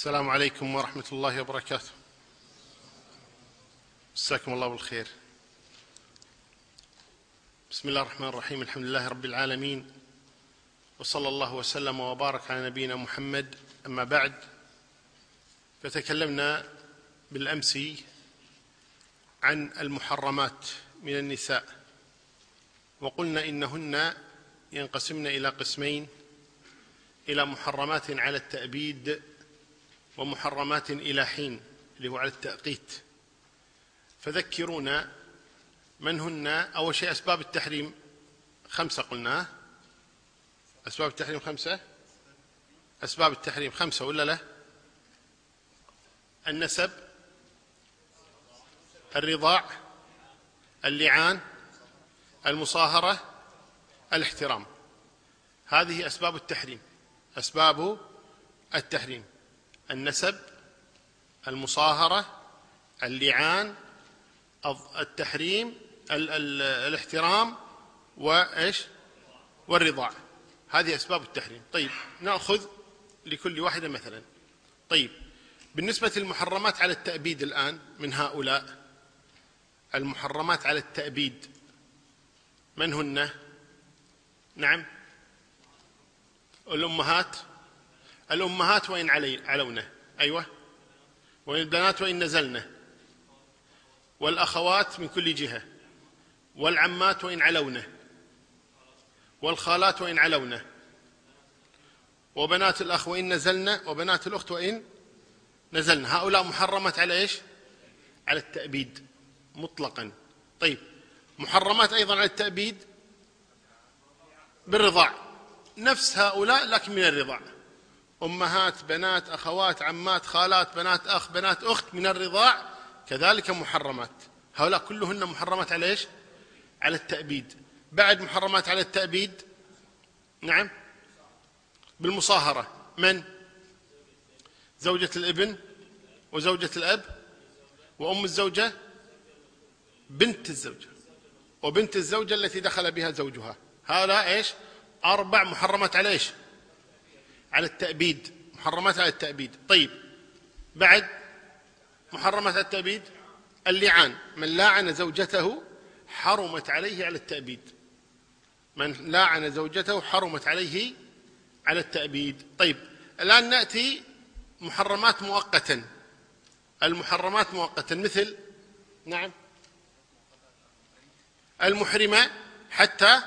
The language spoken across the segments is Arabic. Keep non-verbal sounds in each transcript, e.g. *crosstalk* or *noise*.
السلام عليكم ورحمة الله وبركاته. مساكم الله بالخير. بسم الله الرحمن الرحيم. الحمد لله رب العالمين. وصلى الله وسلم وبارك على نبينا محمد. أما بعد فتكلمنا بالأمس عن المحرمات من النساء. وقلنا إنهن ينقسمن إلى قسمين إلى محرمات على التأبيد ومحرمات إلى حين اللي هو على التأقيت. فذكرونا من هن أول شيء أسباب التحريم خمسة قلنا. أسباب التحريم خمسة؟ أسباب التحريم خمسة ولا لا؟ النسب الرضاع اللعان المصاهرة الاحترام. هذه أسباب التحريم. أسباب التحريم. النسب المصاهرة اللعان التحريم ال ال الاحترام وإيش؟ والرضاع. هذه أسباب التحريم. طيب نأخذ لكل واحدة مثلا. طيب بالنسبة للمحرمات على التأبيد الآن من هؤلاء المحرمات على التأبيد من هن؟ نعم. الأمهات؟ الأمهات وإن علي علونا أيوة. وإن البنات وإن نزلنا والأخوات من كل جهة. والعمات وإن علونا والخالات وإن علونا وبنات الأخ وإن نزلنا وبنات الأخت وإن نزلنا. هؤلاء محرمات على إيش؟ على التأبيد. مطلقا. طيب. محرمات أيضا على التأبيد بالرضاع. نفس هؤلاء لكن من الرضاع. أمهات بنات أخوات عمات خالات بنات أخ بنات أخت من الرضاع كذلك محرمات. هؤلاء كلهن محرمات على إيش؟ على التأبيد. بعد محرمات على التأبيد نعم بالمصاهرة. من؟ زوجة الابن وزوجة الأب وأم الزوجة بنت الزوجة وبنت الزوجة التي دخل بها زوجها. هؤلاء إيش؟ أربع محرمات على إيش؟ على التأبيد محرمات على التأبيد. طيب بعد محرمات على التأبيد اللعان. من لاعن زوجته حرمت عليه على التأبيد. من لاعن زوجته حرمت عليه على التأبيد. طيب الآن نأتي محرمات مؤقتا. المحرمات مؤقتا مثل نعم المحرمة حتى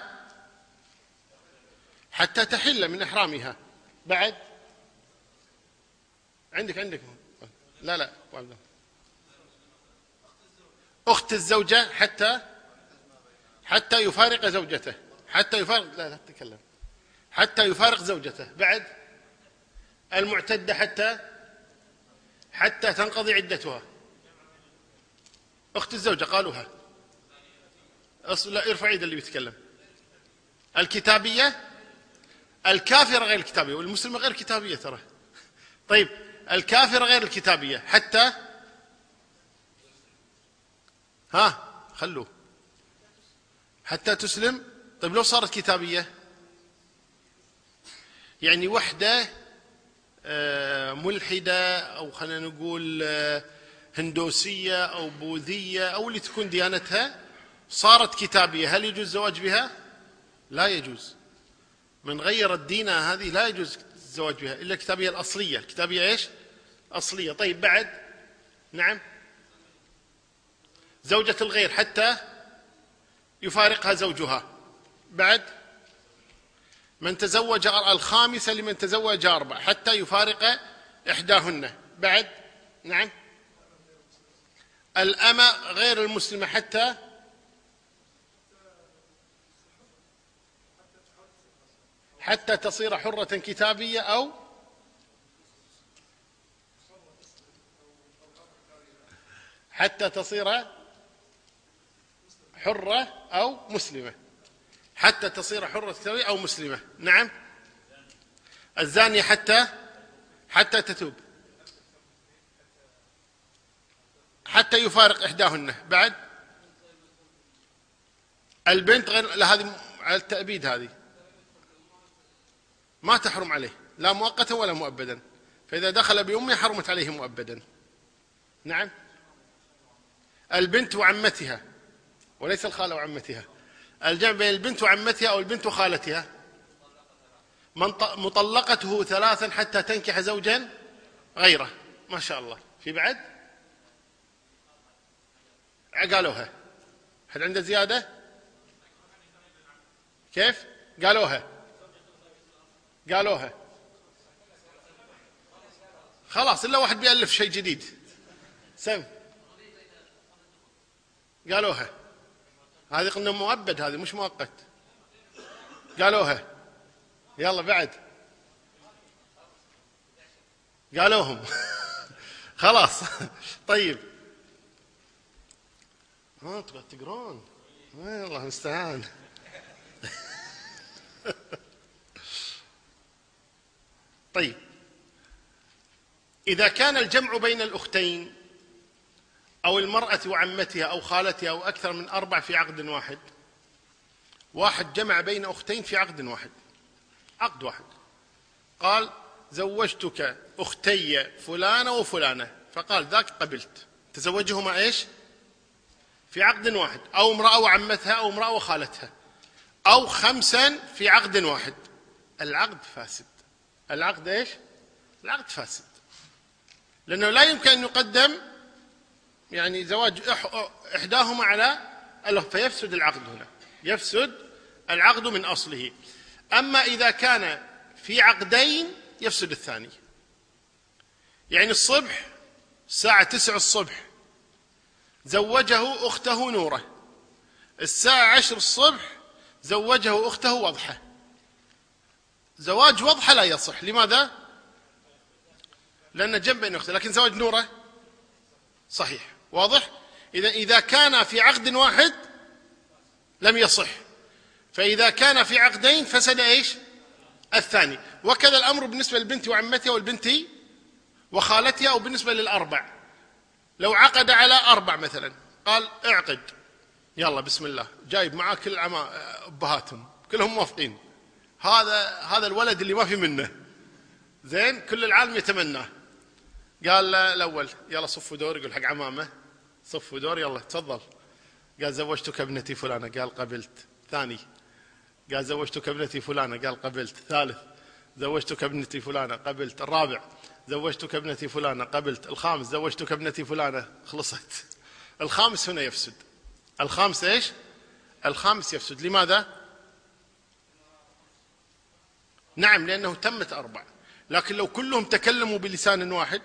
حتى تحل من إحرامها. بعد؟ عندك عندك. لا لا أخت الزوجة حتى حتى يفارق زوجته. حتى يفارق لا لا تتكلم. حتى يفارق زوجته. بعد؟ المعتدة حتى حتى تنقضي عدتها. أخت الزوجة قالوها. لا ارفع يد اللي بيتكلم. الكتابية؟ الكافرة غير الكتابية والمسلمة غير كتابية ترى. طيب الكافرة غير الكتابية حتى ها خلوه. حتى تسلم. طيب لو صارت كتابية؟ يعني وحدة آه، ملحدة أو خلينا نقول آه، هندوسية أو بوذية أو اللي تكون ديانتها صارت كتابية هل يجوز الزواج بها؟ لا يجوز. من غير الدين هذه لا يجوز الزواج بها إلا الكتابية الأصلية. الكتابية إيش؟ أصلية. طيب بعد؟ نعم. زوجة الغير حتى يفارقها زوجها. بعد؟ من تزوج الخامسة لمن تزوج أربع حتى يفارق إحداهن. بعد؟ نعم. الأمة غير المسلمة حتى حتى تصير حرة كتابية أو حتى تصير حرة أو مسلمة. حتى تصير حرة كتابية أو مسلمة. نعم. الزانية حتى حتى تتوب. حتى يفارق إحداهن. بعد. البنت غير هذه على التأبيد هذه. ما تحرم عليه لا مؤقتا ولا مؤبدا. فإذا دخل بأمه حرمت عليه مؤبدا. نعم؟ البنت وعمتها وليس الخالة وعمتها. الجمع بين البنت وعمتها أو البنت وخالتها. مطلقته ثلاثا حتى تنكح زوجا غيره. ما شاء الله. في بعد؟ قالوها. هل عنده زيادة؟ كيف؟ قالوها. قالوها. خلاص إلا واحد بيألف شيء جديد. سم. قالوها. هذه قلنا مؤبد هذه مش مؤقت. قالوها. يلا بعد. قالوهم. *laughs* خلاص. طيب. ها تبغى تقرون الله المستعان *laughs* طيب. إذا كان الجمع بين الأختين أو المرأة وعمتها أو خالتها أو أكثر من أربع في عقد واحد واحد جمع بين أختين في عقد واحد. عقد واحد. قال زوجتك أختي فلانة وفلانة. فقال ذاك قبلت. تزوجهما إيش؟ في عقد واحد. أو امرأة وعمتها أو امرأة وخالتها. أو خمسا في عقد واحد. العقد فاسد. العقد إيش؟ العقد فاسد. لأنه لا يمكن أن يقدم يعني زواج إحداهما على الأخرى فيفسد العقد هنا. يفسد العقد من أصله. أما إذا كان في عقدين يفسد الثاني. يعني الصبح الساعة تسع الصبح زوجه أخته نورة. الساعة عشر الصبح زوجه أخته وضحة. زواج وضحة لا يصح. لماذا؟ لأن جنب بين أخته لكن زواج نورة صحيح. واضح؟ إذا إذا كان في عقد واحد لم يصح. فإذا كان في عقدين فسد إيش؟ الثاني. وكذا الأمر بالنسبة للبنت وعمتها والبنت وخالتها أو بالنسبة للأربع. لو عقد على أربع مثلا. قال اعقد. يلا بسم الله. جايب معاه كل أبهاتهم. كلهم موافقين. هذا هذا الولد اللي ما في منه. زين كل العالم يتمناه قال الأول يلا صفوا دور. يقول حق عمامه صفوا دور يلا تفضل. قال زوجتك ابنتي فلانة. قال قبلت. ثاني قال زوجتك ابنتي فلانة. قال قبلت. ثالث زوجتك ابنتي فلانة. قبلت. الرابع زوجتك ابنتي فلانة. قبلت. الخامس زوجتك ابنتي فلانة. خلصت. الخامس هنا يفسد. الخامس إيش؟ الخامس يفسد. لماذا؟ نعم لأنه تمت أربع. لكن لو كلهم تكلموا بلسان واحد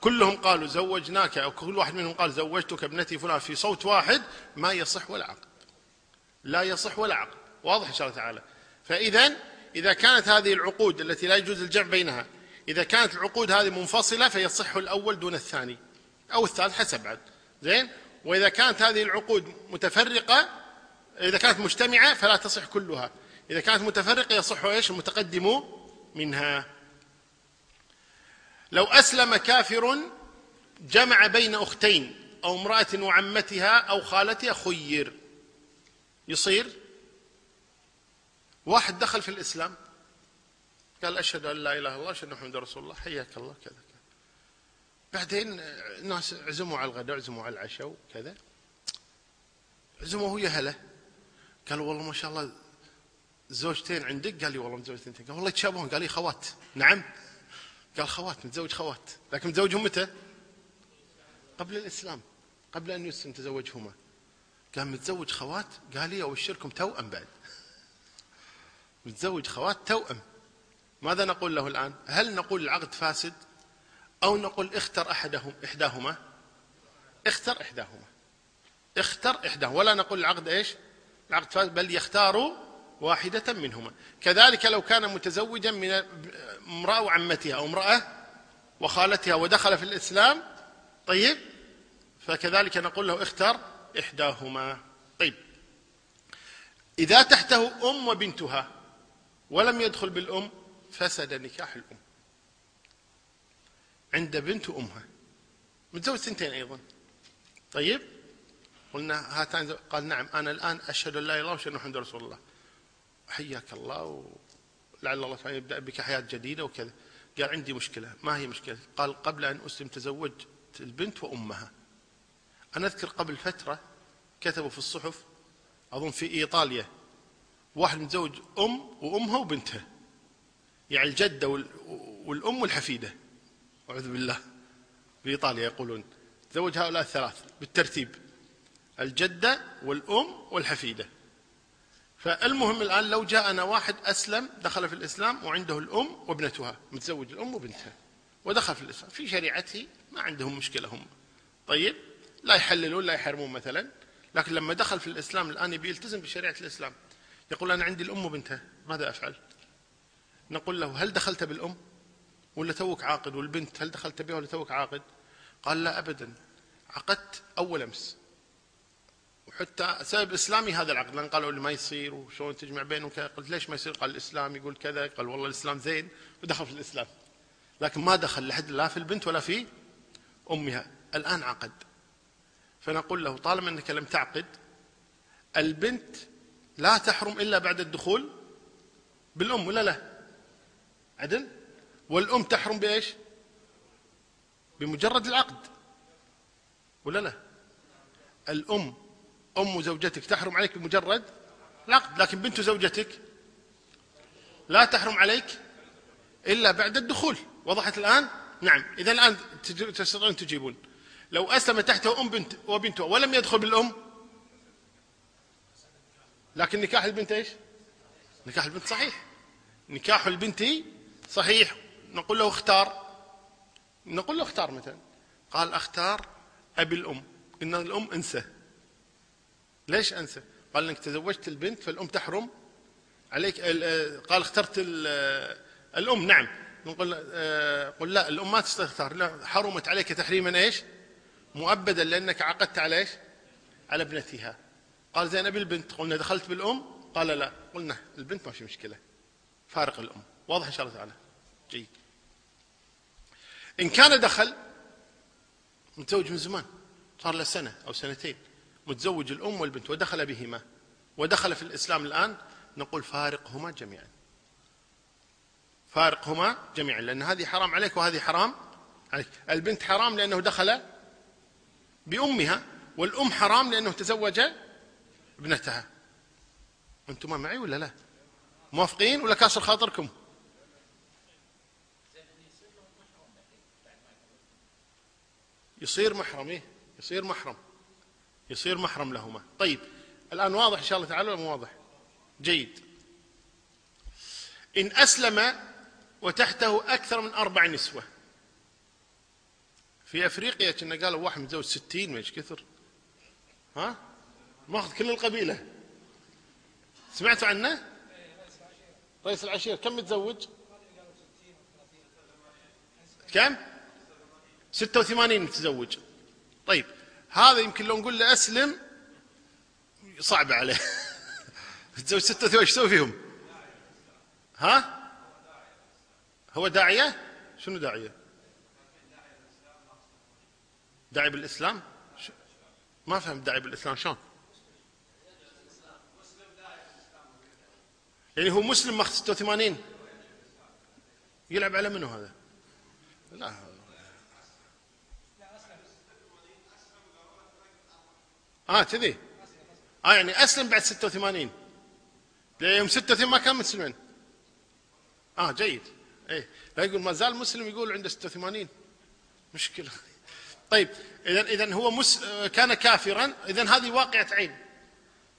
كلهم قالوا زوجناك أو كل واحد منهم قال زوجتك ابنتي فلان في صوت واحد ما يصح ولا عقد لا يصح ولا عقد واضح إن شاء الله تعالى. فإذا إذا كانت هذه العقود التي لا يجوز الجمع بينها إذا كانت العقود هذه منفصلة فيصح الأول دون الثاني أو الثالث حسب بعد زين؟ وإذا كانت هذه العقود متفرقة إذا كانت مجتمعة فلا تصح كلها. إذا كانت متفرقة يصح إيش؟ المتقدم منها. لو أسلم كافر جمع بين أختين أو امرأة وعمتها أو خالتها خير. يصير؟ واحد دخل في الإسلام قال أشهد أن لا إله إلا الله أشهد أن محمد رسول الله حياك الله كذا كذا. بعدين الناس عزموا على الغداء عزموا على العشاء وكذا. عزموا هو يا هلا. قالوا والله ما شاء الله زوجتين عندك؟ قال لي والله متزوج اثنتين. قال والله يتشابهون. قال لي خوات. نعم. قال خوات متزوج خوات. لكن متزوجهم متى؟ قبل الإسلام. قبل أن يسلم تزوجهما. قال متزوج خوات؟ قال لي أبشركم توأم بعد. متزوج خوات توأم. ماذا نقول له الآن؟ هل نقول العقد فاسد؟ أو نقول اختر أحدهم إحداهما؟ اختر إحداهما. اختر إحداهما. ولا نقول العقد إيش؟ العقد فاسد. بل يختار واحدة منهما. كذلك لو كان متزوجا من امرأة وعمتها أو امرأة وخالتها ودخل في الإسلام طيب فكذلك نقول له اختر إحداهما. طيب. إذا تحته أم وبنتها ولم يدخل بالأم فسد نكاح الأم. عند بنت أمها. متزوج سنتين أيضا. طيب. قلنا هاتان قال نعم أنا الآن أشهد أن لا إله إلا الله وأشهد أن محمد رسول الله. حياك الله ولعل الله تعالى يبدأ بك حياة جديدة وكذا. قال عندي مشكلة. ما هي مشكلة؟ قال قبل أن أسلم تزوجت البنت وأمها. أنا أذكر قبل فترة كتبوا في الصحف أظن في إيطاليا واحد متزوج أم وأمها وبنتها. يعني الجدة والأم والحفيدة. أعوذ بالله. في إيطاليا يقولون. تزوج هؤلاء الثلاث بالترتيب. الجدة والأم والحفيدة. فالمهم الآن لو جاءنا واحد أسلم دخل في الإسلام وعنده الأم وابنتها متزوج الأم وبنتها ودخل في الإسلام. في شريعته ما عندهم مشكلة هم. طيب لا يحللون لا يحرمون مثلا. لكن لما دخل في الإسلام الآن يبي يلتزم بشريعة الإسلام. يقول أنا عندي الأم وبنتها ماذا أفعل؟ نقول له هل دخلت بالأم؟ ولا توك عاقد؟ والبنت هل دخلت بها ولا توك عاقد؟ قال لا أبدا. عقدت أول أمس. وحتى سبب إسلامي هذا العقد لأن قالوا لي ما يصير وشلون تجمع بينه وكذا قلت ليش ما يصير؟ قال الإسلام يقول كذا. قال والله الإسلام زين ودخل في الإسلام. لكن ما دخل لحد لا في البنت ولا في أمها. الآن عقد. فنقول له طالما أنك لم تعقد البنت لا تحرم إلا بعد الدخول بالأم ولا لا؟ عدل؟ والأم تحرم بإيش؟ بمجرد العقد ولا لا؟ الأم أم زوجتك تحرم عليك بمجرد العقد لكن بنت زوجتك لا تحرم عليك إلا بعد الدخول. وضحت الآن؟ نعم. إذا الآن تستطيعون تجيبون. لو أسلم تحته أم بنت وبنته ولم يدخل بالأم لكن نكاح البنت إيش؟ نكاح البنت صحيح. نكاح البنت صحيح. نقول له اختار. نقول له اختار مثلا. قال أختار أبي الأم. إن الأم أنسى ليش أنسى؟ قال إنك تزوجت البنت فالأم تحرم عليك قال اخترت الأم نعم. نقول قل لا الأم ما تختار لا حرمت عليك تحريما إيش؟ مؤبدا لأنك عقدت على إيش؟ على ابنتها. قال زين أبي البنت. قلنا دخلت بالأم؟ قال لا. قلنا البنت ما في مشكلة. فارق الأم. واضح إن شاء الله تعالى. جيد. إن كان دخل متزوج من زمان صار له سنة أو سنتين. متزوج الأم والبنت ودخل بهما. ودخل في الإسلام الآن. نقول فارقهما جميعا. فارقهما جميعا. لأن هذه حرام عليك وهذه حرام عليك. البنت حرام لأنه دخل بأمها والأم حرام لأنه تزوج ابنتها. أنتم معي ولا لا؟ موافقين ولا كاسر خاطركم؟ يصير محرم إيه؟ يصير محرم. يصير محرم لهما. طيب الآن واضح إن شاء الله تعالى ولا مو واضح؟ جيد. إن أسلم وتحته أكثر من أربع نسوة. في أفريقيا كنا قالوا واحد متزوج ستين ما كثر؟ ها؟ ماخذ كل القبيلة. سمعتوا عنه؟ رئيس العشيرة كم متزوج؟ كم؟ 86 متزوج. طيب هذا يمكن لو نقول له أسلم صعب عليه تزوج 86 إيش تسوي فيهم؟ ها؟ هو داعية؟ شنو داعية؟ داعي بالإسلام؟ ما فهم داعي بالإسلام شلون؟ يعني هو مسلم ماخذ 86 يلعب على منو هذا؟ لا آه كذي. آه يعني أسلم بعد 86 يوم 86 ما كان مسلمين. آه جيد. إيه. لا يقول ما زال مسلم يقول عنده 86 مشكلة. *laughs* طيب اذا اذا هو مس... كان كافرا. اذا هذه واقعة عين.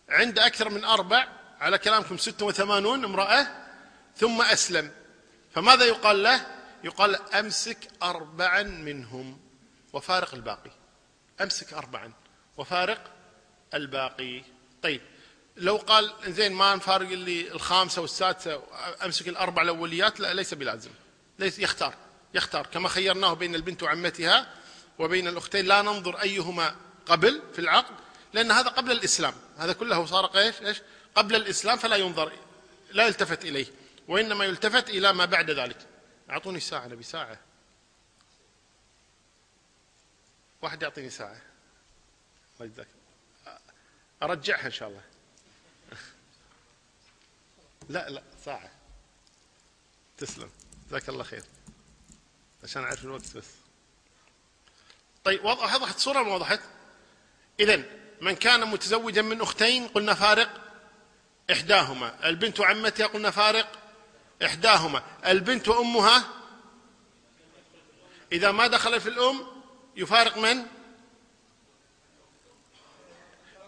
عند أكثر من أربع على كلامكم 86 امرأة ثم أسلم. فماذا يقال له؟ يقال أمسك اربعا منهم وفارق الباقي. أمسك اربعا وفارق الباقي. طيب لو قال زين ما نفارق اللي الخامسة والسادسة أمسك الأربع الأوليات لا ليس بلازم. ليس يختار يختار. كما خيرناه بين البنت وعمتها وبين الأختين لا ننظر أيهما قبل في العقد لأن هذا قبل الإسلام. هذا كله صار إيش إيش؟ قبل الإسلام فلا ينظر لا يلتفت إليه وإنما يلتفت إلى ما بعد ذلك. أعطوني ساعة نبي ساعة. واحد يعطيني ساعة. الله يجزاك. أرجعها إن شاء الله. لا لا ساعة تسلم. جزاك الله خير. عشان أعرف الوقت بس. طيب وضحت الصورة ما وضحت؟ إذا من كان متزوجا من أختين قلنا فارق إحداهما. البنت وعمتها قلنا فارق إحداهما. البنت وأمها؟ إذا ما دخل في الأم يفارق من؟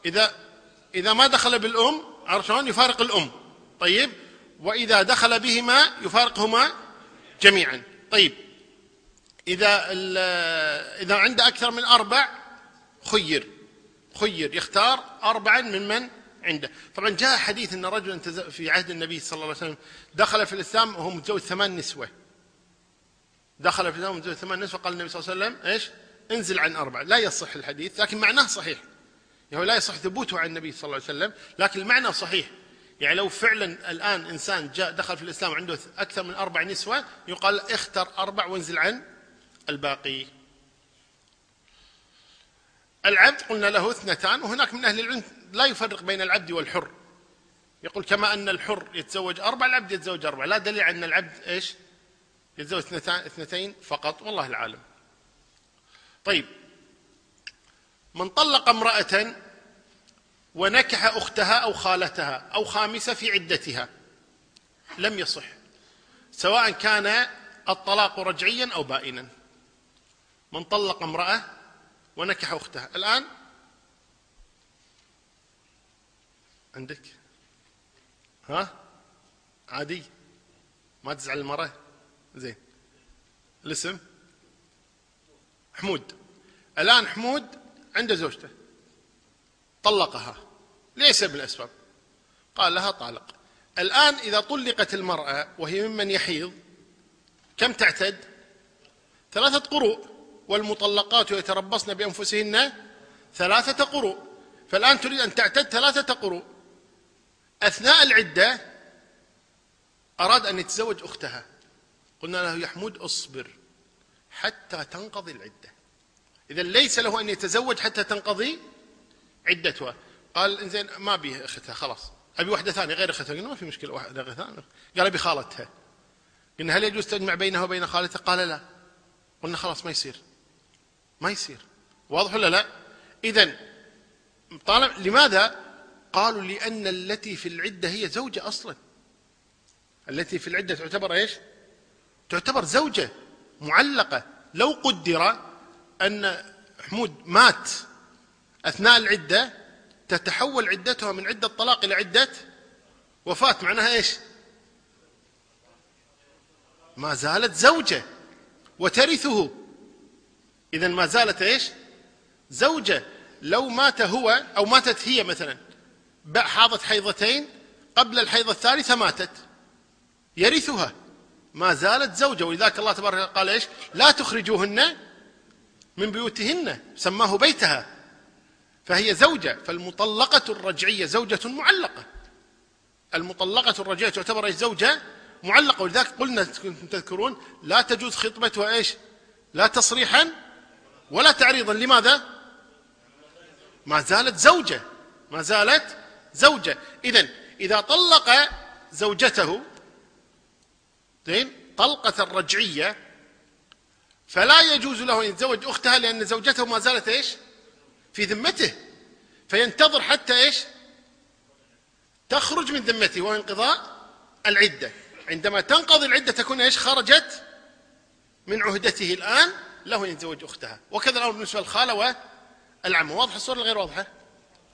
إذا إذا ما دخل بالأم عرفت يفارق الأم. طيب؟ وإذا دخل بهما يفارقهما جميعا. طيب. إذا إذا عنده أكثر من أربع خير. خير. يختار أربعا من من عنده. طبعا جاء حديث أن رجلا في عهد النبي صلى الله عليه وسلم دخل في الإسلام وهو متزوج ثمان نسوة. دخل في الإسلام متزوج ثمان نسوة قال النبي صلى الله عليه وسلم إيش؟ انزل عن أربعة. لا يصح الحديث لكن معناه صحيح. يعني لا يصح ثبوته عن النبي صلى الله عليه وسلم لكن المعنى صحيح. يعني لو فعلا الآن إنسان جاء دخل في الإسلام عنده أكثر من أربع نسوة يقال اختر أربع وانزل عن الباقي. العبد قلنا له اثنتان وهناك من أهل العلم لا يفرق بين العبد والحر. يقول كما أن الحر يتزوج أربع العبد يتزوج أربع. لا دليل أن العبد إيش؟ يتزوج اثنتين فقط والله العالم. طيب من طلق امرأة ونكح أختها أو خالتها أو خامسة في عدتها لم يصح سواء كان الطلاق رجعيا أو بائنا. من طلق امرأة ونكح أختها. الآن؟ عندك؟ ها؟ عادي؟ ما تزعل المرأة؟ زين. الاسم؟ حمود. الآن حمود عنده زوجته. طلقها. ليس بالأسباب. قال لها طالق. الآن إذا طلقت المرأة وهي ممن يحيض كم تعتد؟ ثلاثة قروء. والمطلقات يتربصن بأنفسهن ثلاثة قروء. فالآن تريد أن تعتد ثلاثة قروء. أثناء العدة أراد أن يتزوج أختها. قلنا له يا حمود اصبر حتى تنقضي العدة. إذا ليس له أن يتزوج حتى تنقضي عدتها. قال إنزين ما بيه أختها خلاص. أبي واحدة ثانية غير أختها. قلنا ما في مشكلة واحدة غير ثانية. قال أبي خالتها. قلنا هل يجوز تجمع بينها وبين خالتها؟ قال لا. قلنا خلاص ما يصير. ما يصير. واضح ولا لا؟ إذا طالب لماذا؟ قالوا لأن التي في العدة هي زوجة أصلا. التي في العدة تعتبر إيش؟ تعتبر زوجة معلقة. لو قدر أن حمود مات أثناء العدة تتحول عدتها من عدة طلاق إلى عدة وفاة. معناها إيش؟ ما زالت زوجة وترثه. إذا ما زالت إيش؟ زوجة. لو مات هو أو ماتت هي مثلا حاضت حيضتين قبل الحيضة الثالثة ماتت يرثها. ما زالت زوجة. ولذلك الله تبارك قال إيش؟ لا تخرجوهن من بيوتهن سماه بيتها. فهي زوجة فالمطلقة الرجعية زوجة معلقة. المطلقة الرجعية تعتبر إيش؟ زوجة معلقة. ولذلك قلنا تذكرون لا تجوز خطبتها إيش لا تصريحا ولا تعريضا. لماذا؟ ما زالت زوجة. ما زالت زوجة. إذا إذا طلق زوجته زين طلقة الرجعية فلا يجوز له أن يتزوج أختها لأن زوجته ما زالت إيش؟ في ذمته. فينتظر حتى إيش؟ تخرج من ذمته وانقضاء العدة. عندما تنقضي العدة تكون إيش؟ خرجت من عهدته الآن له أن يتزوج أختها. وكذا الأمر بالنسبة للخالة والعمة واضحة الصورة غير واضحة؟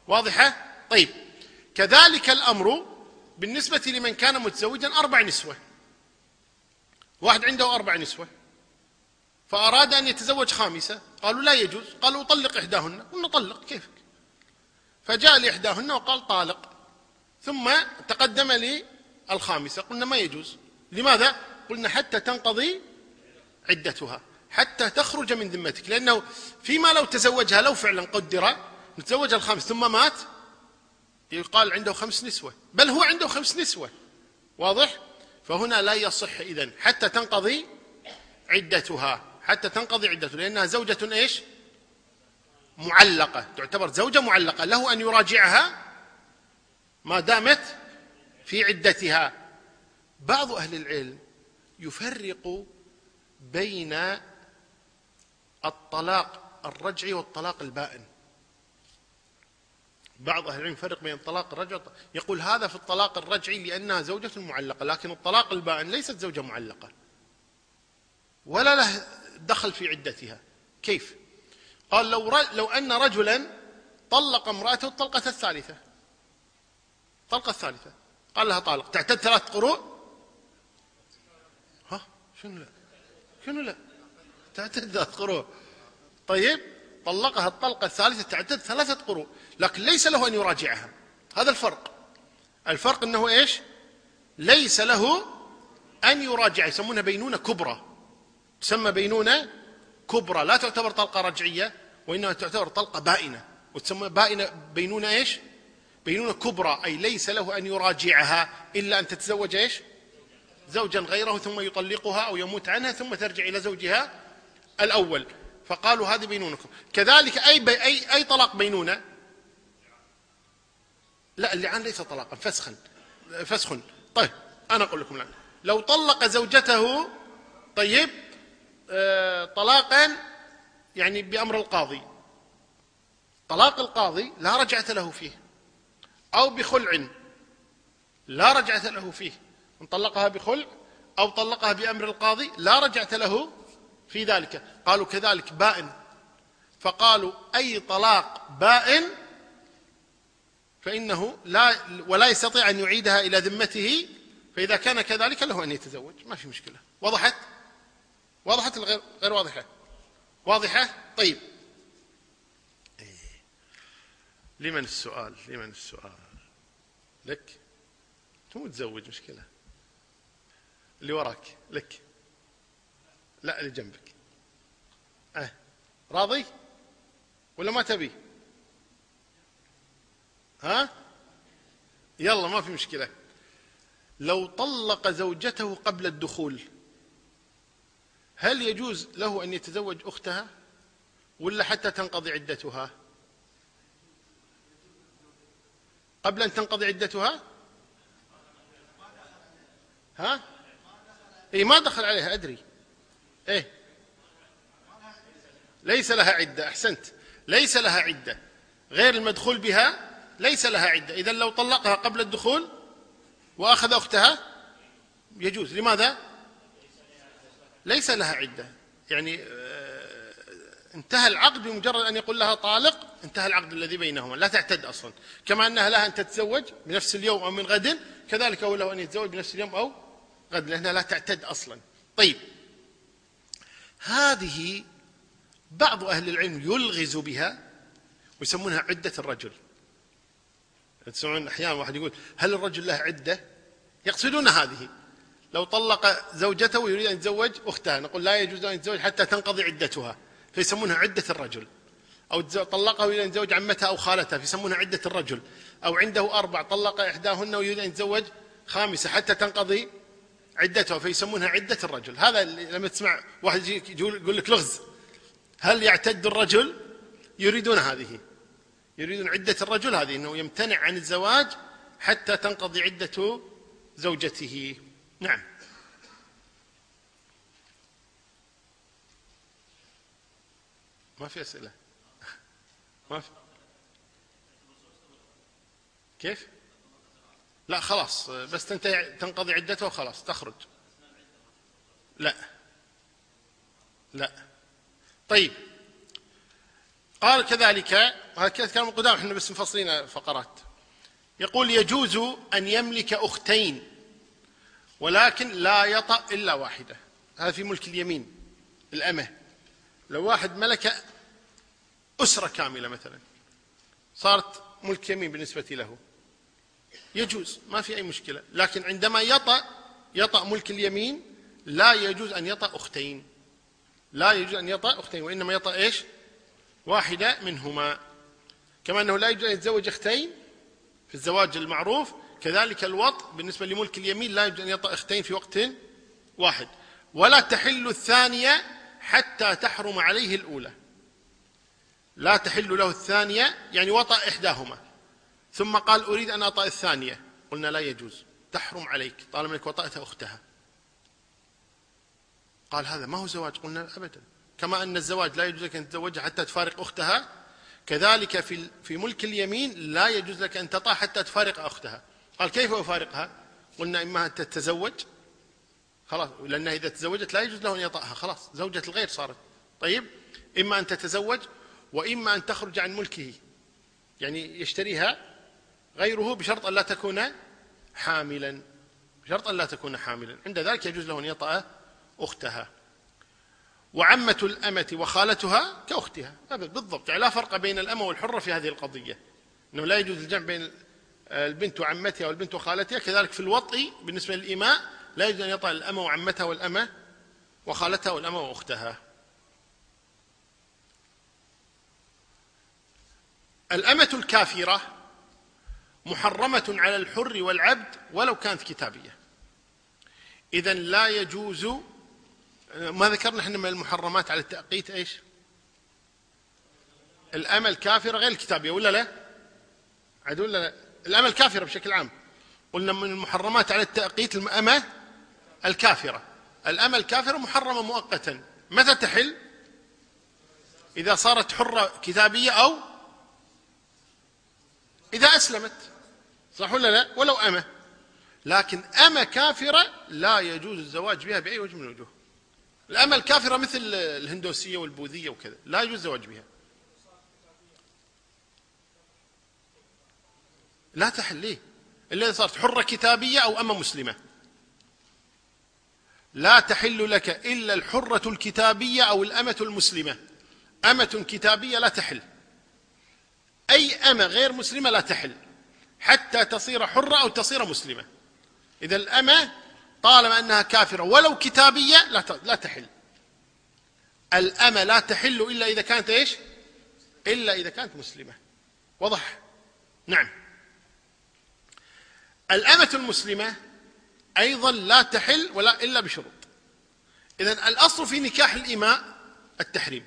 واضحة؟ طيب. كذلك الأمر بالنسبة لمن كان متزوجا أربع نسوة. واحد عنده أربع نسوة. فأراد أن يتزوج خامسة. قالوا لا يجوز. قالوا طلق إحداهن. قلنا طلق كيفك؟ فجاء لإحداهن وقال طالق. ثم تقدم للخامسة قلنا ما يجوز. لماذا؟ قلنا حتى تنقضي عدتها حتى تخرج من ذمتك. لأنه فيما لو تزوجها لو فعلا قدر تزوج الخامس ثم مات يقال عنده خمس نسوة. بل هو عنده خمس نسوة. واضح؟ فهنا لا يصح إذن. حتى تنقضي عدتها. حتى تنقضي عدتها لأنها زوجة إيش؟ معلقة تعتبر زوجة معلقة له أن يراجعها ما دامت في عدتها. بعض أهل العلم يفرق بين الطلاق الرجعي والطلاق البائن. بعض أهل العلم يفرق بين الطلاق الرجعي يقول هذا في الطلاق الرجعي لأنها زوجة معلقة لكن الطلاق البائن ليست زوجة معلقة. ولا له دخل في عدتها. كيف؟ قال لو, لو أن رجلا طلق امرأته الطلقة الثالثة. الطلقة الثالثة. قال لها طالق. تعتد ثلاث قروء ها؟ شنو لا؟ شنو لا؟ تعتد ثلاث قروء طيب طلقها الطلقة الثالثة تعتد ثلاثة قروء لكن ليس له أن يراجعها. هذا الفرق. الفرق أنه إيش؟ ليس له أن يراجع يسمونها بينونة كبرى. تسمى بينونة كبرى لا تعتبر طلقة رجعية وإنما تعتبر طلقة بائنة. وتسمى بائنة بينونة إيش؟ بينونة كبرى أي ليس له أن يراجعها إلا أن تتزوج إيش؟ زوجا غيره ثم يطلقها أو يموت عنها ثم ترجع إلى زوجها الأول. فقالوا هذه بينونة كذلك أي, بي أي, أي طلاق بينونة؟ لا اللعان ليس طلاقا فسخا فسخ طيب أنا أقول لكم الآن. لو طلق زوجته طيب طلاقا يعني بأمر القاضي. طلاق القاضي لا رجعة له فيه أو بخلع لا رجعة له فيه. ان طلقها بخلع أو طلقها بأمر القاضي لا رجعة له في ذلك. قالوا كذلك بائن. فقالوا أي طلاق بائن فإنه لا ولا يستطيع أن يعيدها إلى ذمته فإذا كان كذلك له أن يتزوج. ما في مشكلة. وضحت؟ وضحت الغير غير واضحة؟ واضحة؟ طيب. لمن السؤال؟ لمن السؤال؟ لك. انت متزوج مشكلة. اللي وراك لك. لا اللي جنبك. أه. راضي؟ ولا ما تبي؟ ها؟ يلا ما في مشكلة. لو طلق زوجته قبل الدخول هل يجوز له أن يتزوج أختها ولا حتى تنقضي عدتها؟ قبل أن تنقضي عدتها؟ ها؟ إي ما دخل عليها أدري. إيه. ليس لها عدة أحسنت. ليس لها عدة. غير المدخول بها ليس لها عدة. إذا لو طلقها قبل الدخول وأخذ أختها يجوز. لماذا؟ ليس لها عدة. يعني آه، انتهى العقد بمجرد أن يقول لها طالق انتهى العقد الذي بينهما. لا تعتد أصلا. كما أنها لها أن تتزوج بنفس اليوم أو من غد كذلك هو له أن يتزوج بنفس اليوم أو غد لأنها لا تعتد أصلا. طيب. هذه بعض أهل العلم يلغز بها ويسمونها عدة الرجل. تسمعون أحيانا واحد يقول هل الرجل له عدة؟ يقصدون هذه. لو طلق زوجته ويريد أن يتزوج أختها. نقول لا يجوز أن يتزوج حتى تنقضي عدتها فيسمونها عدة الرجل. أو طلقها ويريد أن يتزوج عمتها أو خالتها فيسمونها عدة الرجل. أو عنده أربع طلق إحداهن ويريد أن يتزوج خامسة حتى تنقضي عدتها فيسمونها عدة الرجل. هذا لما تسمع واحد يقول لك لغز. هل يعتد الرجل؟ يريدون هذه. يريدون عدة الرجل هذه أنه يمتنع عن الزواج حتى تنقضي عدة زوجته. نعم. ما في أسئلة. ما في. كيف؟ لا خلاص. بس تنتهي تنقضي عدته وخلاص. تخرج. لا. لا. طيب. قال كذلك وهذا كلام قدام إحنا بس مفصلين فقرات. يقول يجوز أن يملك أختين. ولكن لا يطأ إلا واحدة. هذا في ملك اليمين الأمة. لو واحد ملك أسرة كاملة مثلا صارت ملك يمين بالنسبة له. يجوز ما في أي مشكلة. لكن عندما يطأ يطأ ملك اليمين لا يجوز أن يطأ أختين. لا يجوز أن يطأ أختين وإنما يطأ إيش؟ واحدة منهما. كما أنه لا يجوز أن يتزوج أختين في الزواج المعروف كذلك الوط بالنسبة لملك اليمين لا يجوز أن يطأ أختين في وقت واحد. ولا تحل الثانية حتى تحرم عليه الأولى. لا تحل له الثانية يعني وطأ إحداهما. ثم قال أريد أن أطأ الثانية. قلنا لا يجوز. تحرم عليك طالما أنك وطأت أختها. قال هذا ما هو زواج؟ قلنا أبدا. كما أن الزواج لا يجوز لك أن تتزوجها حتى تفارق أختها. كذلك في في ملك اليمين لا يجوز لك أن تطع حتى تفارق أختها. قال كيف أفارقها؟ قلنا إما أن تتزوج خلاص لأنها إذا تزوجت لا يجوز له أن يطأها خلاص زوجة الغير صارت. طيب إما أن تتزوج وإما أن تخرج عن ملكه. يعني يشتريها غيره بشرط أن لا تكون حاملا بشرط أن لا تكون حاملا. عند ذلك يجوز له أن يطأ أختها. وعمة الأمة وخالتها كأختها. بالضبط يعني لا فرق بين الأمة والحرة في هذه القضية. أنه لا يجوز الجمع بين البنت وعمتها والبنت وخالتها كذلك في الوطء بالنسبة للإماء لا يجوز أن يطأ الأمة وعمتها والأمة وخالتها والأمة وأختها الأمة الكافرة محرمة على الحر والعبد ولو كانت كتابية إذا لا يجوز ما ذكرنا إحنا من المحرمات على التأقيت إيش؟ الأمة الكافرة غير الكتابية ولا لا؟ عاد ولا لا؟ الأمة الكافرة بشكل عام. قلنا من المحرمات على التأقيت الأمة الكافرة. الأمة الكافرة محرمة مؤقتا. متى تحل؟ إذا صارت حرة كتابية أو إذا أسلمت. صح ولا لا؟ ولو أمة. لكن أمة كافرة لا يجوز الزواج بها بأي وجه من الوجوه. الأمة الكافرة مثل الهندوسية والبوذية وكذا. لا يجوز الزواج بها. لا تحل ليه إلا إذا صارت حرة كتابية أو أمة مسلمة. لا تحل لك إلا الحرة الكتابية أو الأمة المسلمة. أمة كتابية لا تحل. أي أمة غير مسلمة لا تحل. حتى تصير حرة أو تصير مسلمة. إذا الأمة طالما أنها كافرة ولو كتابية لا لا تحل. الأمة لا تحل إلا إذا كانت إيش؟ إلا إذا كانت مسلمة. وضح نعم. الأمة المسلمة أيضا لا تحل ولا إلا بشروط. إذا الأصل في نكاح الإماء التحريم.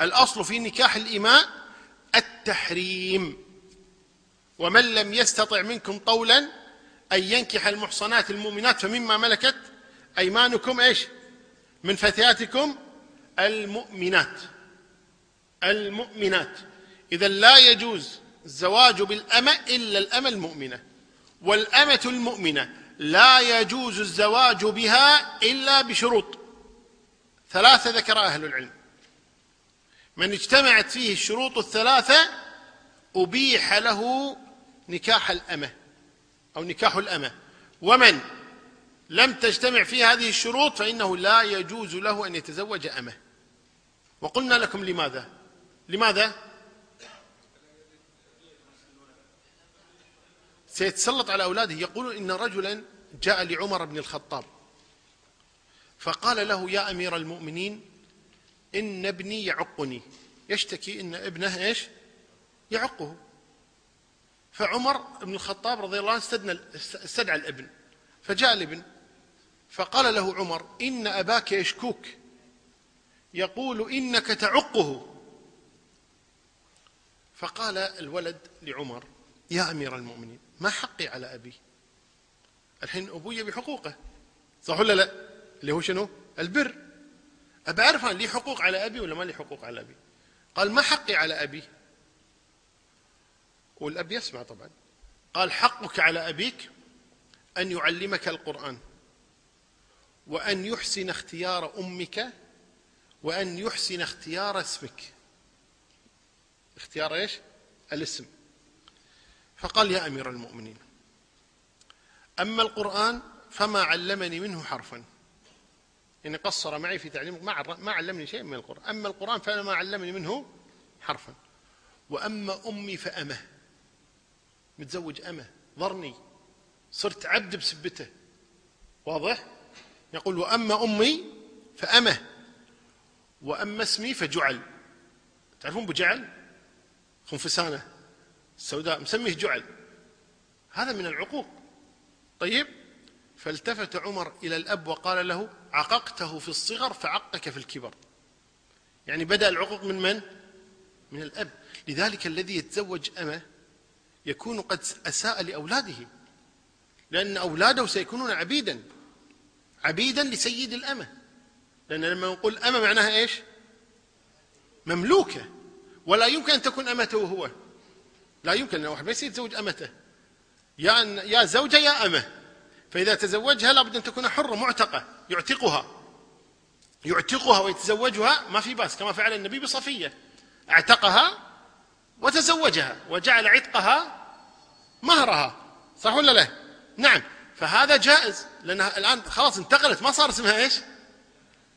الأصل في نكاح الإماء التحريم. ومن لم يستطع منكم طولا أن ينكح المحصنات المؤمنات فمما ملكت أيمانكم إيش؟ من فتياتكم المؤمنات. المؤمنات. إذا لا يجوز الزواج بالأمة إلا الأمة المؤمنة. والأمة المؤمنة لا يجوز الزواج بها إلا بشروط. ثلاثة ذكر أهل العلم. من اجتمعت فيه الشروط الثلاثة أبيح له نكاح الأمة أو نكاح الأمة. ومن لم تجتمع فيه هذه الشروط فإنه لا يجوز له أن يتزوج أمة. وقلنا لكم لماذا؟ لماذا؟ سيتسلط على أولاده. يقول إن رجلا جاء لعمر بن الخطاب. فقال له يا أمير المؤمنين إن ابني يعقني. يشتكي إن ابنه إيش؟ يعقه. فعمر بن الخطاب رضي الله عنه استدعى الابن فجاء الابن فقال له عمر إن أباك يشكوك. يقول إنك تعقه. فقال الولد لعمر يا أمير المؤمنين ما حقي على أبي؟ الحين أبوي بحقوقه صح ولا لا؟ اللي هو شنو؟ البر. أبى أعرف لي حقوق على أبي ولا ما لي حقوق على أبي؟ قال ما حقي على أبي؟ والأب يسمع طبعا. قال حقك على أبيك أن يعلمك القرآن وأن يحسن اختيار أمك وأن يحسن اختيار اسمك. اختيار إيش؟ الاسم. فقال يا أمير المؤمنين أما القرآن فما علمني منه حرفا. يعني قصر معي في تعليم ما علمني شيء من القرآن. أما القرآن فما علمني منه حرفا. وأما أمي فأمه متزوج أمه ضرني صرت عبد بسبته. واضح؟ يقول وأما أمي فأمه وأما اسمي فجعل. تعرفون بجعل؟ خنفسانة. السوداء مسميه جعل. هذا من العقوق. طيب فالتفت عمر إلى الأب وقال له عققته في الصغر فعقك في الكبر. يعني بدأ العقوق من من؟ من الأب. لذلك الذي يتزوج أمه يكون قد أساء لأولاده. لأن أولاده سيكونون عبيدا. عبيدا لسيد الأمة. لأن لما نقول أمة معناها إيش؟ مملوكة. ولا يمكن أن تكون أمته هو لا يمكن أن واحد ما يصير يتزوج أمته. يا يا زوجة يا أمة. فإذا تزوجها لابد أن تكون حرة معتقة. يعتقها. يعتقها ويتزوجها ما في بأس كما فعل النبي بصفية. اعتقها وتزوجها وجعل عتقها مهرها. صح ولا لا؟ نعم. فهذا جائز لأنها الآن خلاص انتقلت. ما صار اسمها إيش؟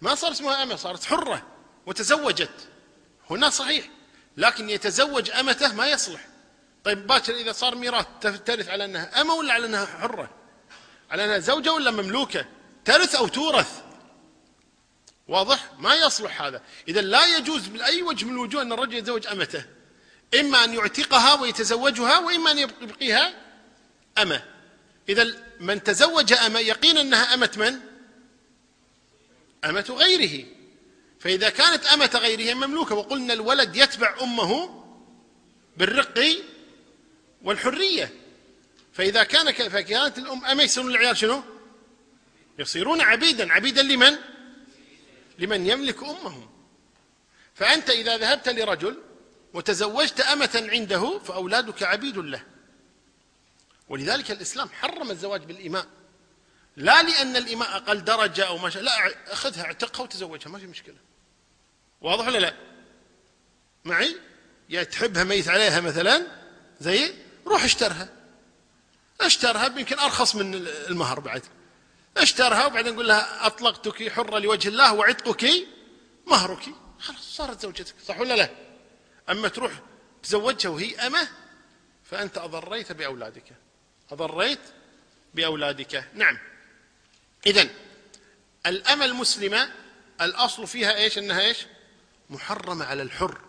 ما صار اسمها أمة صارت حرة وتزوجت. هنا صحيح. لكن يتزوج أمته ما يصلح. طيب باكر إذا صار ميراث ترث على أنها أمة ولا على أنها حرة؟ على أنها زوجة ولا مملوكة؟ ترث أو تورث؟ واضح؟ ما يصلح هذا. إذا لا يجوز بأي وجه من الوجوه أن الرجل يتزوج أمته. إما أن يعتقها ويتزوجها وإما أن يبقيها أمة. إذا من تزوج أمة يقين أنها أمة من؟ أمة غيره. فإذا كانت أمة غيره مملوكة. وقلنا الولد يتبع أمه بالرق والحرية. فإذا كان فكانت الأم أمة يصيرون العيال شنو؟ يصيرون عبيدا. عبيدا لمن؟ لمن يملك أمهم. فأنت إذا ذهبت لرجل وتزوجت أمة عنده فأولادك عبيد له. ولذلك الإسلام حرم الزواج بالإماء. لا لأن الإماء أقل درجة أو ما شاء لا أخذها اعتقها وتزوجها. ما في مشكلة. واضح ولا لا؟ معي؟ يا تحبها ميت عليها مثلا؟ زي؟ روح اشترها. اشترها يمكن أرخص من المهر بعد. اشترها وبعدين نقول لها أطلقتك حرة لوجه الله وعتقك مهرك. خلاص صارت زوجتك صح ولا لا؟ أما تروح تزوجها وهي أمة فأنت أضريت بأولادك. أضريت بأولادك. نعم. إذا الأمة المسلمة الأصل فيها إيش؟ أنها إيش؟ محرمة على الحر.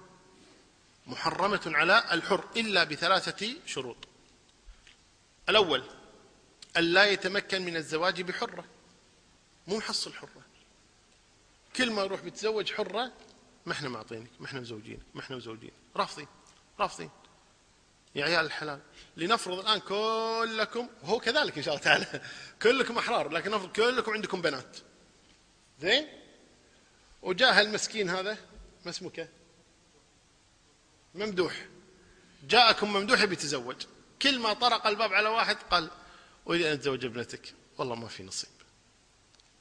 محرمة على الحر إلا بثلاثة شروط. الأول ألا يتمكن من الزواج بحرة. مو محصل حرة كل ما يروح بيتزوج حرة ما إحنا معطينك ما إحنا مزوجين ما إحنا مزوجين. رافضين رافضين. يا عيال الحلال لنفرض الآن كلكم وهو كذلك إن شاء الله تعالى *laughs* كلكم أحرار لكن نفرض كلكم عندكم بنات. زين؟ وجاء المسكين هذا ما اسمك؟ ممدوح. جاءكم ممدوح بيتزوج كل ما طرق الباب على واحد قال أريد أن أتزوج ابنتك. والله ما في نصيب.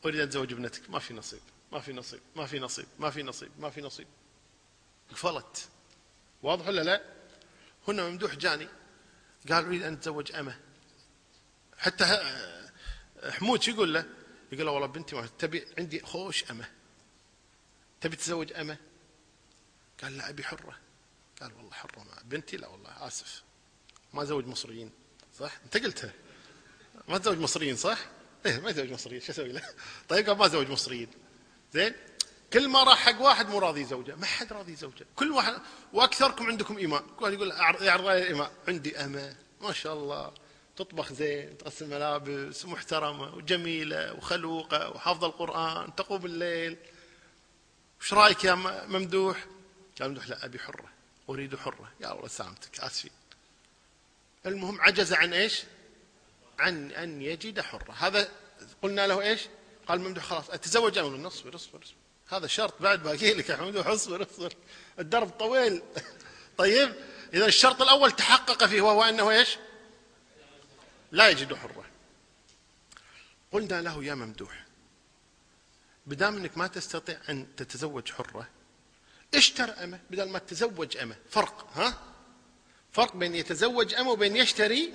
أريد أن أتزوج ابنتك. ما في نصيب. ما في نصيب. ما في نصيب. ما في نصيب. ما في نصيب. قفلت. واضح ولا لا؟ هنا ممدوح جاني. قال أريد أن أتزوج أمه. حتى حمود شو يقول له؟ يقول له والله بنتي تبي عندي خوش أمه. تبي تتزوج أمه؟ قال لا أبي حرة. قال والله مع بنتي لا والله آسف. ما زوج مصريين صح؟ أنت قلتها. ما تزوج مصريين صح؟ إيه ما يتزوج مصريين شو أسوي له؟ *laughs* طيب قال ما زوج مصريين. زين؟ كل ما راح حق واحد مو راضي زوجه ما حد راضي زوجه. كل واحد وأكثركم عندكم إيمان. كل واحد يقول يعرض علي الايمان عندي أمة ما شاء الله. تطبخ زين تغسل ملابس محترمة وجميلة وخلوقة وحافظه القرآن تقوم الليل. وش رأيك يا ممدوح؟ قال ممدوح لا أبي حرة. أريد حرة. يا الله سلامتك آسفين. المهم عجز عن إيش؟ عن أن يجد حرة. هذا قلنا له إيش؟ قال ممدوح خلاص أتزوج أنا اصبر اصبر اصبر هذا شرط بعد باقي لك يا ممدوح. اصبر اصبر. الدرب طويل. *laughs* طيب إذا الشرط الأول تحقق فيه وهو أنه إيش؟ لا يجد حرة. قلنا له يا ممدوح بدام انك ما تستطيع أن تتزوج حرة اشتر أمه بدل ما تتزوج أمه. فرق ها؟ فرق بين يتزوج أمه وبين يشتري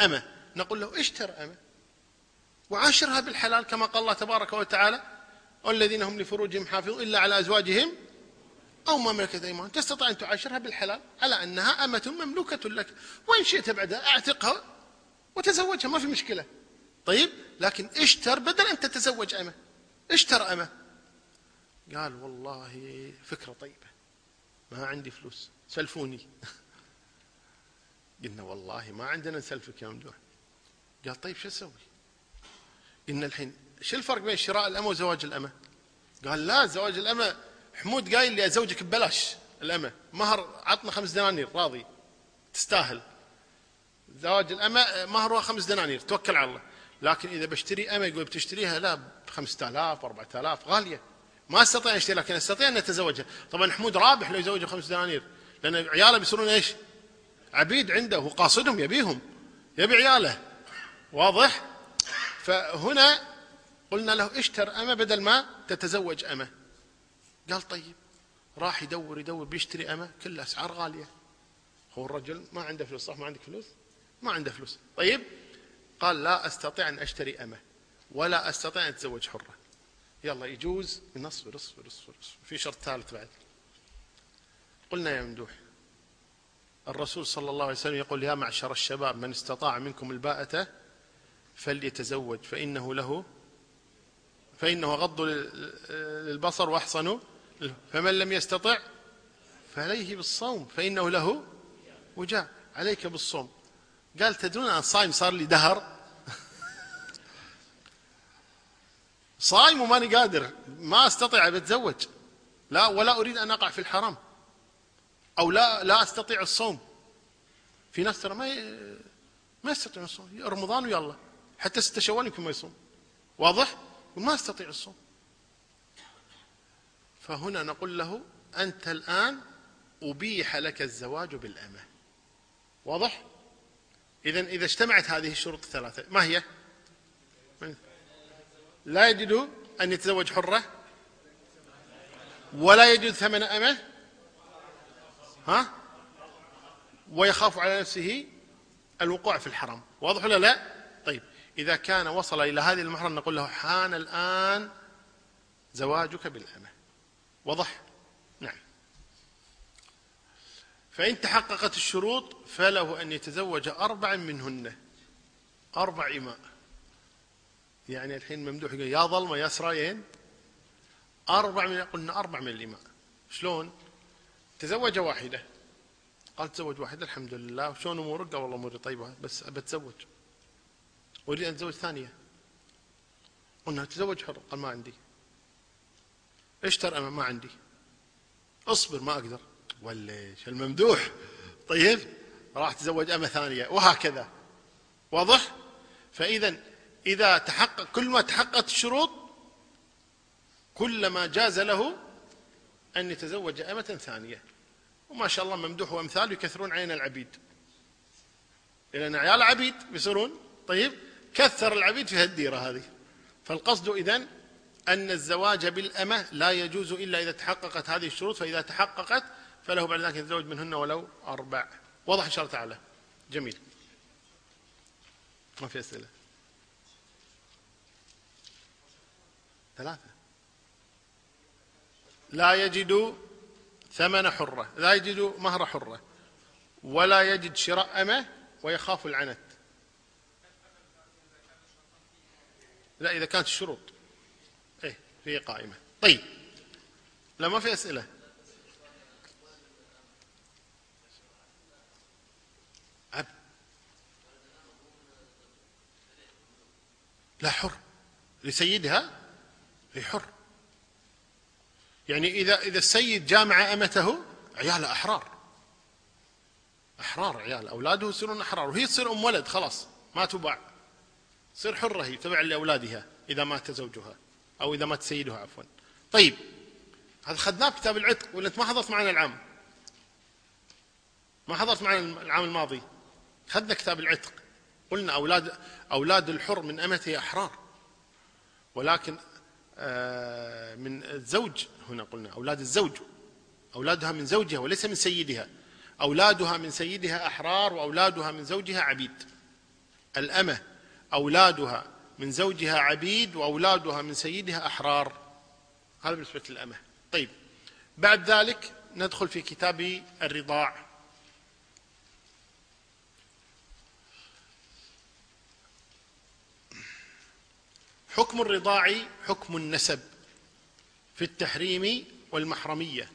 أمه. نقول له اشتر أمه وعاشرها بالحلال كما قال الله تبارك وتعالى والذين هم لفروجهم حافظون إلا على أزواجهم أو ما ملكت أيمان. تستطيع أن تعاشرها بالحلال على أنها أمة مملوكة لك. وإن شئت بعدها أعتقها وتزوجها ما في مشكلة. طيب لكن اشتر بدل أن تتزوج أمه. اشتر أمه. قال والله فكرة طيبة. ما عندي فلوس. سلفوني. *laughs* قلنا والله ما عندنا نسلفك يا ممدوح قال طيب شو أسوي؟ قلنا الحين شو الفرق بين شراء الأمة وزواج الأمة؟ قال لا زواج الأمة. حمود قايل لي أزوجك ببلاش الأمة. مهر عطنا خمس دنانير. راضي. تستاهل. زواج الأمة مهرها خمس دنانير. توكل على الله. لكن إذا بشتري أمة يقول بتشتريها؟ لا ب 5000 4000 غالية. ما أستطيع أشتري لكن أستطيع أن أتزوجها. طبعا حمود رابح لو يزوجها خمس دنانير. لأن عياله بيصيرون إيش؟ عبيد عنده هو قاصدهم يبيهم يبي عياله. واضح؟ فهنا قلنا له اشتر أمة بدل ما تتزوج أمة. قال طيب راح يدور يدور بيشتري أمة كل أسعار غالية. هو الرجل ما عنده فلوس صح؟ ما عندك فلوس؟ ما عنده فلوس. طيب قال لا أستطيع أن أشتري أمة ولا أستطيع أن أتزوج حرة. يلا يجوز؟ نصبر اصبر اصبر في شرط ثالث بعد. قلنا يا ممدوح الرسول صلى الله عليه وسلم يقول يا معشر الشباب من استطاع منكم الباءة فليتزوج فإنه له فإنه غض للبصر وأحصن فمن لم يستطع فعليه بالصوم فإنه له وجاء عليك بالصوم. قال تدرون أنا صايم صار لي دهر؟ صايم وماني قادر ما أستطيع بتزوج لا ولا أريد أن أقع في الحرام. أو لا لا أستطيع الصوم. في ناس ترى ما ما يستطيع الصوم. رمضان ويلا حتى ستة شوال يمكن ما يصوم. واضح؟ ما أستطيع الصوم. فهنا نقول له أنت الآن أبيح لك الزواج بالأمة. واضح؟ اذا إذا اجتمعت هذه الشروط الثلاثة ما هي؟ لا يجد أن يتزوج حرة ولا يجد ثمن أمة ها؟ ويخاف على نفسه الوقوع في الحرام واضح ولا لا؟ طيب إذا كان وصل إلى هذه المرحلة نقول له حان الآن زواجك بالأمة. واضح؟ نعم. فإن تحققت الشروط فله أن يتزوج أربع منهن. أربع إماء. يعني الحين ممدوح يقول يا ظلمة يا سرايين أربع من قلنا أربع من الإماء شلون؟ تزوج واحدة. قال تزوج واحدة الحمد لله. وشلون أمورك؟ قال والله أموري طيبة بس بتزوج أريد أن أتزوج ثانية. قلنا تزوج حر. قال ما عندي. اشتر أمام ما عندي. اصبر ما أقدر. وليش؟ الممدوح. طيب راح تزوج أمة ثانية. وهكذا. واضح؟ فإذا إذا تحقق كل ما تحققت الشروط كلما جاز له أن يتزوج أمة ثانية. وما شاء الله ممدوح وأمثال يكثرون عين العبيد. لأن عيال عبيد بيصيرون طيب كثر العبيد في هالديرة هذه. فالقصد إذن أن الزواج بالأمة لا يجوز إلا إذا تحققت هذه الشروط فإذا تحققت فله بعد ذلك يتزوج منهن ولو أربع. وضح إن شاء الله تعالى. جميل. ما في أسئلة. ثلاثة. لا يجد ثمن حرة لا يجد مهر حرة ولا يجد شراء أمة ويخاف العنت. لا إذا كانت الشروط. إيه في قائمة. طيب لا ما في أسئلة. عبد لا حر. لسيدها؟ حر يعني إذا إذا السيد جامع أمته عياله أحرار. أحرار عيال أولاده يصيرون أحرار. وهي تصير أم ولد خلاص ما تباع. تصير حرة هي تبع لأولادها إذا مات زوجها أو إذا مات سيدها عفوا. طيب هذا خذناه كتاب العتق ولا أنت ما حضرت معنا العام؟ ما حضرت معنا العام الماضي؟ خذنا كتاب العتق. قلنا أولاد أولاد الحر من أمته أحرار. ولكن من الزوج هنا قلنا أولاد الزوج. أولادها من زوجها وليس من سيدها. أولادها من سيدها أحرار وأولادها من زوجها عبيد. الأمة أولادها من زوجها عبيد وأولادها من سيدها أحرار. هذا بالنسبة للأمة. طيب بعد ذلك ندخل في كتاب الرضاع. حكم الرضاع حكم النسب في التحريم والمحرمية.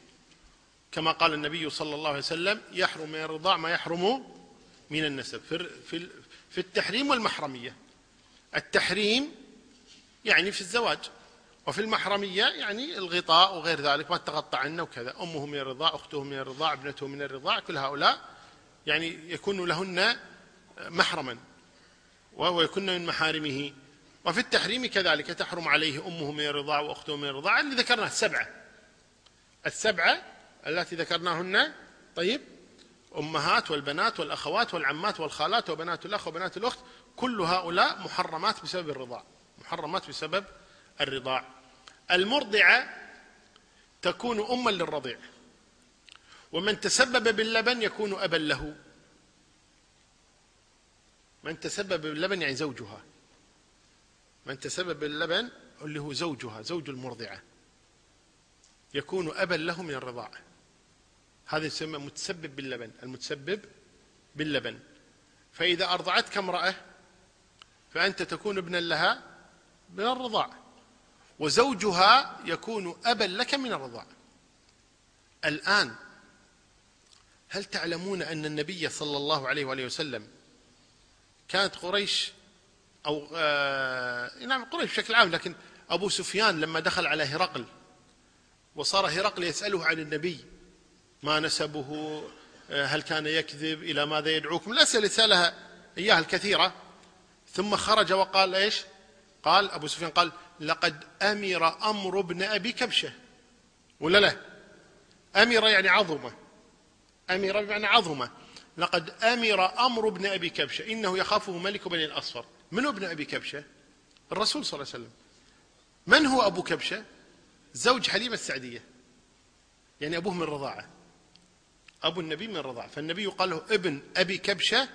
كما قال النبي صلى الله عليه وسلم يحرم من الرضاع ما يحرم من النسب. في في التحريم والمحرمية. التحريم يعني في الزواج وفي المحرمية يعني الغطاء وغير ذلك ما تغطى عنه وكذا. أمه من الرضاع أخته من الرضاع ابنته من الرضاع كل هؤلاء يعني يكون لهن محرما ويكن من محارمه. وفي التحريم كذلك تحرم عليه أمه من الرضاع وأخته من الرضاع. اللي ذكرناه السبعة. السبعة التي ذكرناهن طيب أمهات والبنات والأخوات والعمات والخالات وبنات الأخ وبنات الأخت كل هؤلاء محرمات بسبب الرضاع محرمات بسبب الرضاع. المرضعة تكون أما للرضيع ومن تسبب باللبن يكون أبا له. من تسبب باللبن يعني زوجها. من تسبب باللبن اللي هو زوجها زوج المرضعة. يكون أبا له من الرضاعة هذا يسمى متسبب باللبن المتسبب باللبن. فإذا أرضعتك امرأة فأنت تكون ابنا لها من الرضاع. وزوجها يكون أبا لك من الرضاع. الآن هل تعلمون أن النبي صلى الله عليه وآله وسلم كانت قريش أو آه نعم قريش بشكل عام لكن أبو سفيان لما دخل على هرقل وصار هرقل يسأله عن النبي ما نسبه آه، هل كان يكذب إلى ماذا يدعوكم؟ الأسئلة سألها إياها الكثيرة. ثم خرج وقال إيش؟ قال أبو سفيان قال لقد أمر أمر ابن أبي كبشة. ولا لا؟ أمر يعني عظمة. أمر بمعنى عظمة. لقد أمر أمر ابن أبي كبشة. إنه يخافه ملك بني الأصفر. من ابن أبي كبشة؟ الرسول صلى الله عليه وسلم. من هو أبو كبشة؟ زوج حليمة السعدية. يعني أبوه من الرضاعة أبو النبي من الرضاعة فالنبي قال له ابن أبي كبشة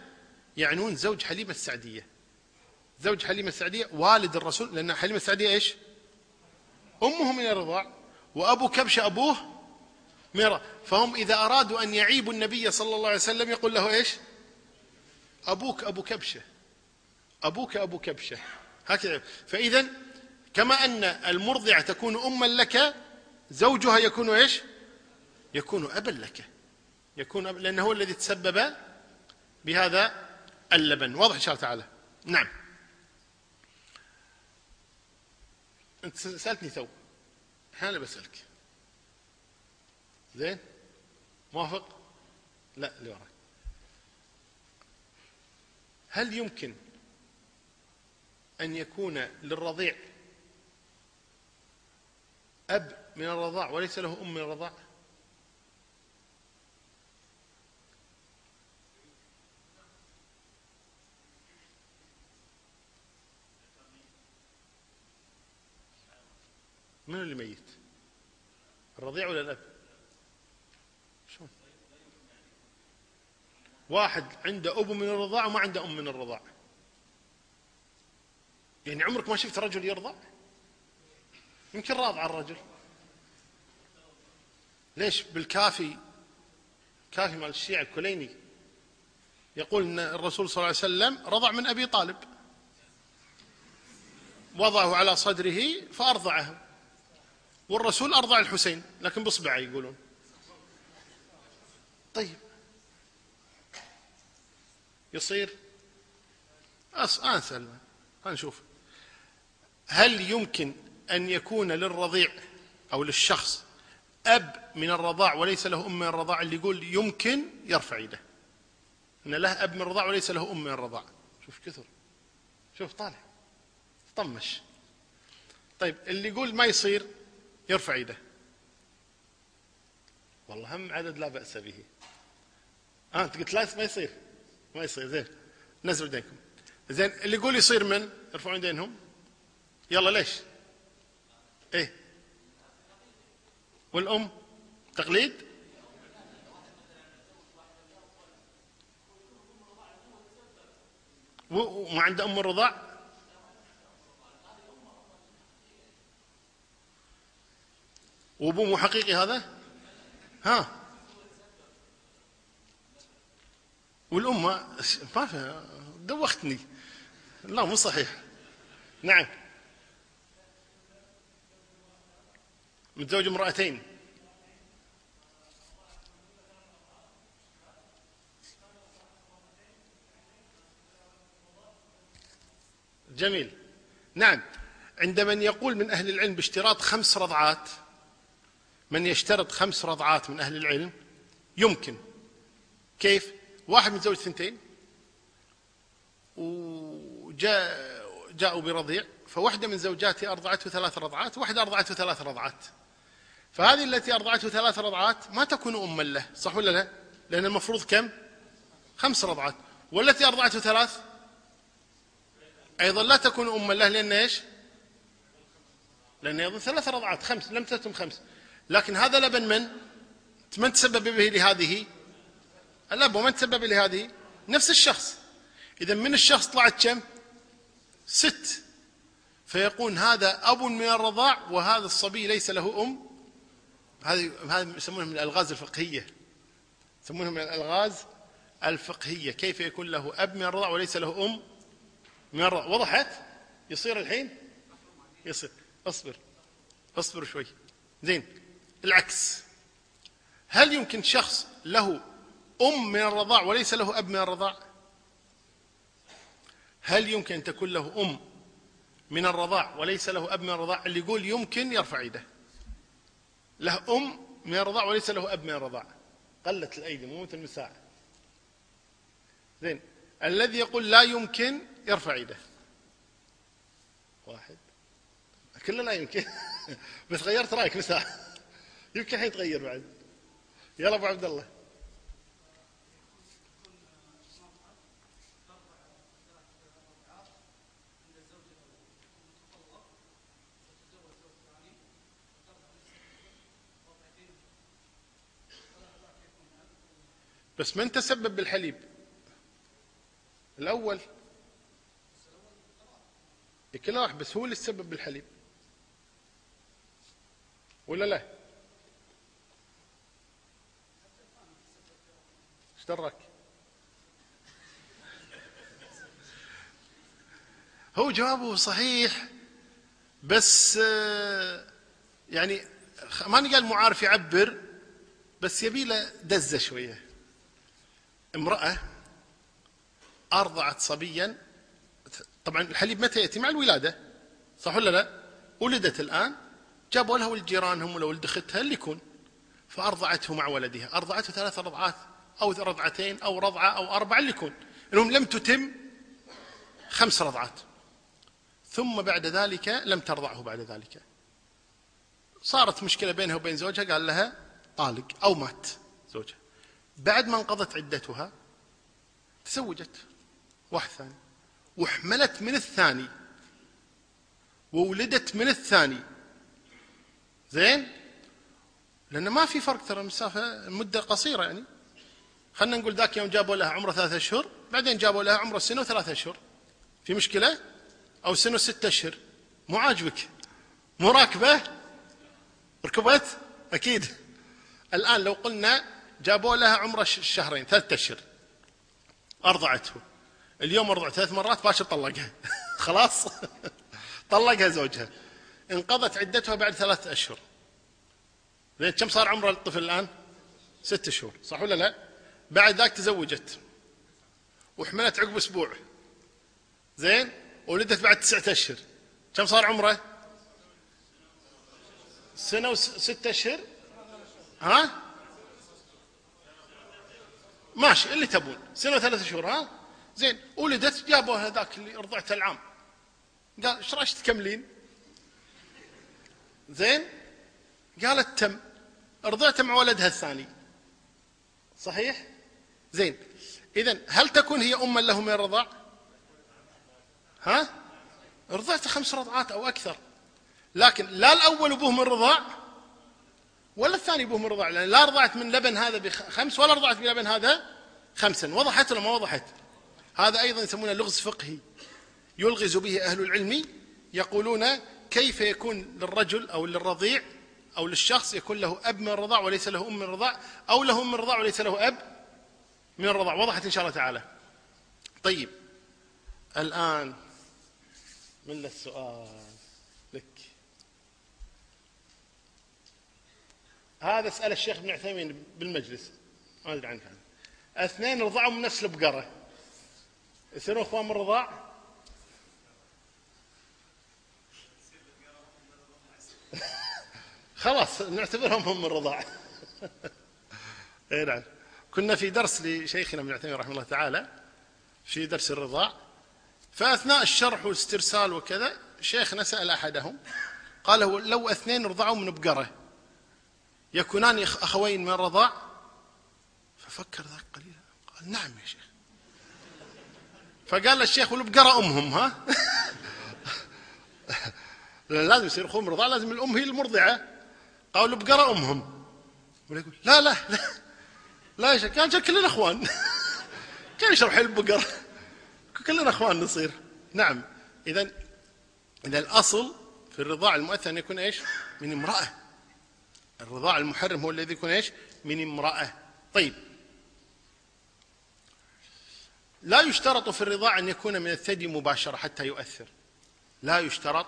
يعنون زوج حليمة السعدية. زوج حليمة السعدية والد الرسول لأن حليمة السعدية إيش؟ أمه من الرضاع. وأبو كبشة أبوه من فهم إذا أرادوا أن يعيبوا النبي صلى الله عليه وسلم يقول له إيش؟ أبوك أبو كبشة. أبوك أبو كبشة هكذا. فإذا كما أن المرضعة تكون أما لك زوجها يكون إيش؟ يكون أبا لك. يكون أبا لأنه هو الذي تسبب بهذا اللبن. واضح إن شاء الله تعالى. نعم. أنت سألتني تو. أنا بسألك. زين؟ موافق؟ لا اللي وراك. هل يمكن أن يكون للرضيع أب من الرضاع وليس له أم من الرضاع؟ من اللي ميت؟ الرضيع ولا الأب؟ شلون؟ واحد عنده أب من الرضاع وما عنده أم من الرضاع. يعني عمرك ما شفت رجل يرضع يمكن راضع الرجل ليش بالكافي كافي مال الشيعة الكليني يقول إن الرسول صلى الله عليه وسلم رضع من أبي طالب. وضعه على صدره فأرضعه. والرسول أرضع الحسين لكن باصبعه يقولون. طيب. يصير؟ أس أسأل نشوف. هل يمكن أن يكون للرضيع أو للشخص أب من الرضاع وليس له أم من الرضاع اللي يقول يمكن يرفع يده؟ أن له أب من الرضاع وليس له أم من الرضاع. شوف كثر. شوف طالع. طمش. طيب اللي يقول ما يصير يرفع يده. والله هم عدد لا بأس به. آه انت قلت لا ما يصير. ما يصير. زين. نزلوا يدينكم زين اللي يقول يصير من؟ يرفعون يدينهم يلا ليش؟ إيه. والأم؟ تقليد؟ وما عنده أم الرضاع؟ وأبوه مو حقيقي هذا؟ ها. والأم ما دوختني. لا مو صحيح. نعم. متزوج امرأتين جميل. نعم. عند من يقول من أهل العلم باشتراط خمس رضعات من يشترط خمس رضعات من أهل العلم يمكن. كيف؟ واحد متزوج ثنتين جاء جاءوا برضيع فواحدة من زوجاته أرضعته ثلاث رضعات واحدة أرضعته ثلاث رضعات. فهذه التي أرضعته ثلاث رضعات ما تكون أما له صح ولا لا؟ لأن المفروض كم؟ خمس رضعات. والتي أرضعته ثلاث؟ أيضا لا تكون أما له لأن إيش؟ لأن أيضا ثلاث رضعات خمس لم تتم خمس. لكن هذا لبن من؟ من تسبب به لهذه؟ الأب ومن تسبب لهذه نفس الشخص. إذا من الشخص طلعت كم؟ ست. فيقول هذا أب من الرضاع وهذا الصبي ليس له أم. هذه هذه يسمونها من الألغاز الفقهية. يسمونها من الألغاز الفقهية. كيف يكون له أب من الرضاع وليس له أم من الرضاع وضحت؟ يصير الحين؟ يصير. اصبر. اصبر شوي. زين. العكس. هل يمكن شخص له أم من الرضاع وليس له أب من الرضاع هل يمكن أن تكون له أم من الرضاع وليس له أب من الرضاع اللي يقول يمكن يرفع يده. له أم من الرضاع وليس له أب من الرضاع. قلت الأيدي مو مثل النساء زين. الذي يقول لا يمكن يرفع يده. واحد. كله لا يمكن. *laughs* بس غيرت رأيك مساء يمكن الحين تغير بعد. يلا أبو عبد الله. بس من تسبب بالحليب. الأول كل واحد بس هو اللي تسبب بالحليب. ولا لا؟ إيش درك؟ هو جوابه صحيح بس آه، يعني ما قال معارف يعبر بس يبي له دزة شوية. امرأة أرضعت صبيا. طبعا الحليب متى يأتي؟ مع الولادة. صح ولا لا؟ ولدت الآن جابوا لها ولد جيرانهم ولا ولد أختها اللي يكون. فأرضعته مع ولدها. أرضعته ثلاث رضعات أو رضعتين أو رضعة أو أربعة اللي يكون. إنهم لم تتم خمس رضعات. ثم بعد ذلك لم ترضعه بعد ذلك. صارت مشكلة بينها وبين زوجها؟ قال لها طالق أو مات. زوجها. بعد ما انقضت عدتها تزوجت. واحد ثاني. وحملت من الثاني. وولدت من الثاني. زين؟ لأن ما في فرق ترى المسافة مدة قصيرة يعني. خلينا نقول ذاك يوم جابوا لها عمره ثلاثة أشهر بعدين جابوا لها عمره سنة وثلاثة أشهر في مشكلة؟ أو سنة وستة أشهر مو عاجبك. مو راكبة؟ ركبت؟ أكيد. الآن لو قلنا جابوا لها عمره شهرين ثلاثة أشهر. أرضعته. اليوم أرضع ثلاث مرات باشر طلقها. *laughs* خلاص. طلقها زوجها. انقضت عدتها بعد ثلاثة أشهر. زين كم صار عمر الطفل الآن؟ ست شهور. صح ولا لا؟ بعد ذاك تزوجت. وحملت عقب أسبوع. زين؟ ولدت بعد تسعة أشهر. كم صار عمره؟ سنة وستة أشهر؟ ها؟ ماشي اللي تبون. سنة وثلاثة شهور ها؟ زين ولدت جابوا هذاك اللي رضعته العام. قال إيش رأيك تكملين؟ زين؟ قالت تم. رضعت مع ولدها الثاني. صحيح؟ زين. اذا هل تكون هي اما له من الرضاع؟ ها؟ رضعت خمس رضعات أو أكثر. لكن لا الأول ابوه من الرضاع ولا الثاني ابوه من الرضاع لأن لا رضعت من لبن هذا بخمس ولا رضعت بلبن هذا خمسا. وضحت ولا ما وضحت؟ هذا أيضا يسمونه لغز فقهي. يلغز به أهل العلم يقولون كيف يكون للرجل أو للرضيع أو للشخص يكون له أب من الرضاع وليس له أم من الرضاع أو له أم من الرضاع وليس له أب من الرضاع وضحت إن شاء الله تعالى. طيب. الآن من السؤال لك هذا اسال الشيخ ابن عثيمين بالمجلس. ما أدري عنه. اثنين رضعوا من نفس البقرة. يصيرون إخوان من الرضاع *laughs* خلاص نعتبرهم هم من الرضاع *laughs* اي نعم. كنا في درس لشيخنا ابن عثيمين رحمه الله تعالى في درس الرضاع. فأثناء الشرح والاسترسال وكذا شيخنا سأل أحدهم قال لو اثنين رضعوا من بقرة يكونان أخوين من الرضاع؟ ففكر ذاك قليلا. قال نعم يا شيخ. فقال الشيخ والبقرة أمهم ها؟ *laughs* لازم يصير أخوهم رضاع لازم الأم هي المرضعة. قالوا البقرة أمهم. ولا يقول لا لا لا لا يا شيخ كان كلنا أخوان. *laughs* كان يشرب حلب بقرة كلنا أخوان نصير. نعم. إذا إذا الأصل في الرضاع المؤثر أن يكون إيش؟ من امرأة. الرضاع المحرم هو الذي يكون إيش؟ من امرأة. طيب. لا يشترط في الرضاع أن يكون من الثدي مباشرة حتى يؤثر. لا يشترط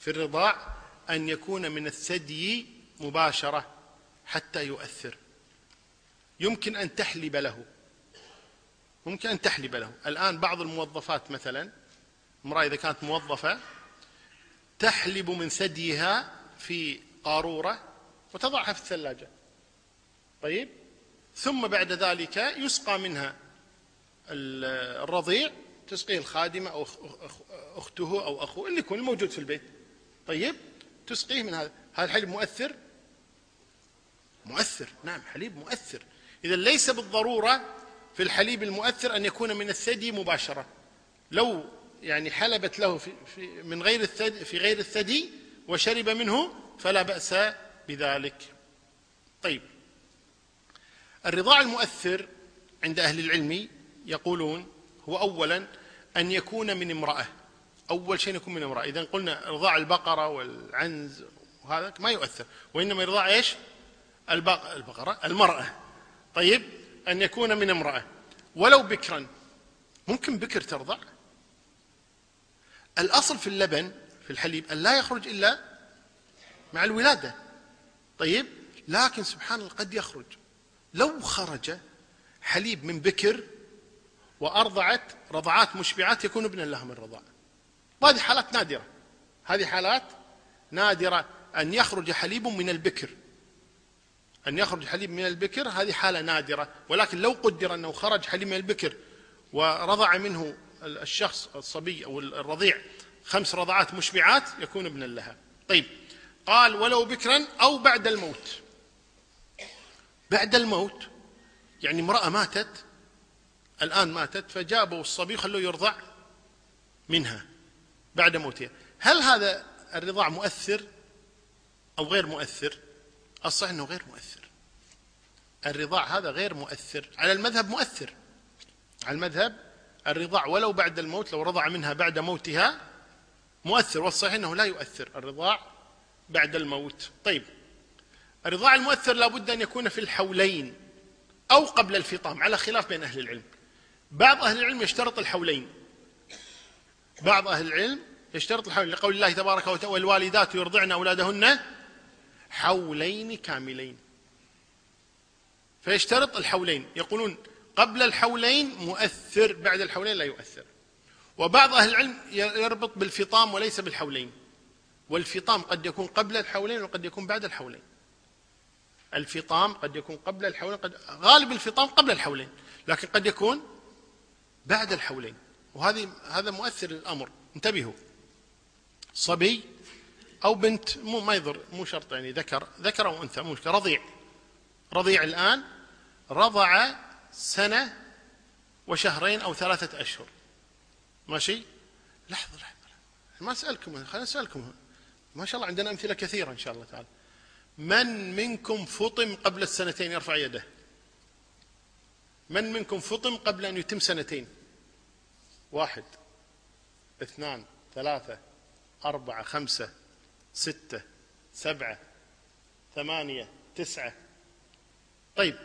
في الرضاع أن يكون من الثدي مباشرة حتى يؤثر. يمكن أن تحلب له. ممكن أن تحلب له. الآن بعض الموظفات مثلا امرأة إذا كانت موظفة تحلب من ثديها في قارورة وتضعها في الثلاجة. طيب. ثم بعد ذلك يسقى منها الرضيع تسقيه الخادمة أو أخته أو أخوه اللي يكون الموجود في البيت. طيب. تسقيه من هذا. هذا الحليب مؤثر؟ مؤثر. نعم حليب مؤثر. إذا ليس بالضرورة في الحليب المؤثر أن يكون من الثدي مباشرة. لو يعني حلبت له في, في من غير الثدي في غير الثدي وشرب منه فلا بأس بذلك. طيب. الرضاع المؤثر عند أهل العلم يقولون هو أولا أن يكون من امرأة. أول شيء يكون من امرأة. إذا قلنا رضاع البقرة والعنز وهذا ما يؤثر. وإنما يرضع إيش؟ البقرة المرأة. طيب. أن يكون من امرأة. ولو بكرا. ممكن بكر ترضع. الأصل في اللبن في الحليب أن لا يخرج إلا مع الولادة. طيب؟ لكن سبحان الله قد يخرج. لو خرج حليب من بكر وأرضعت رضعات مشبعات يكون ابنا لها من رضاع. وهذه حالات نادرة. هذه حالات نادرة. أن يخرج حليب من البكر. أن يخرج حليب من البكر هذه حالة نادرة. ولكن لو قدر أنه خرج حليب من البكر ورضع منه الشخص الصبي أو الرضيع خمس رضعات مشبعات يكون ابنا لها. طيب قال ولو بكرا أو بعد الموت. بعد الموت يعني امرأة ماتت الآن ماتت فجابوا الصبي خلوه يرضع منها بعد موتها. هل هذا الرضاع مؤثر أو غير مؤثر؟ الصحيح أنه غير مؤثر. الرضاع هذا غير مؤثر. على المذهب مؤثر. على المذهب الرضاع ولو بعد الموت لو رضع منها بعد موتها مؤثر. والصحيح أنه لا يؤثر. الرضاع بعد الموت. طيب الرضاع المؤثر لابد أن يكون في الحولين أو قبل الفطام على خلاف بين أهل العلم. بعض أهل العلم يشترط الحولين. بعض أهل العلم يشترط الحولين. لقول الله تبارك وتعالى والوالدات يرضعن أولادهن حولين كاملين. فيشترط الحولين. يقولون قبل الحولين مؤثر بعد الحولين لا يؤثر. وبعض أهل العلم يربط بالفطام وليس بالحولين. والفطام قد يكون قبل الحولين وقد يكون بعد الحولين. الفطام قد يكون قبل الحولين قد غالب الفطام قبل الحولين لكن قد يكون بعد الحولين. وهذه هذا مؤثر للأمر. انتبهوا. صبي أو بنت مو ما يضر مو شرط يعني ذكر ذكر أو أنثى مو رضيع. رضيع الآن رضع سنة وشهرين أو ثلاثة أشهر. ماشي؟ لحظة لحظة ما اسالكم خليني أسألكم. ما شاء الله عندنا أمثلة كثيرة إن شاء الله تعالى. من منكم فطم قبل السنتين؟ يرفع يده. من منكم فطم قبل أن يتم سنتين؟ واحد اثنان ثلاثة أربعة خمسة ستة سبعة ثمانية تسعة. طيب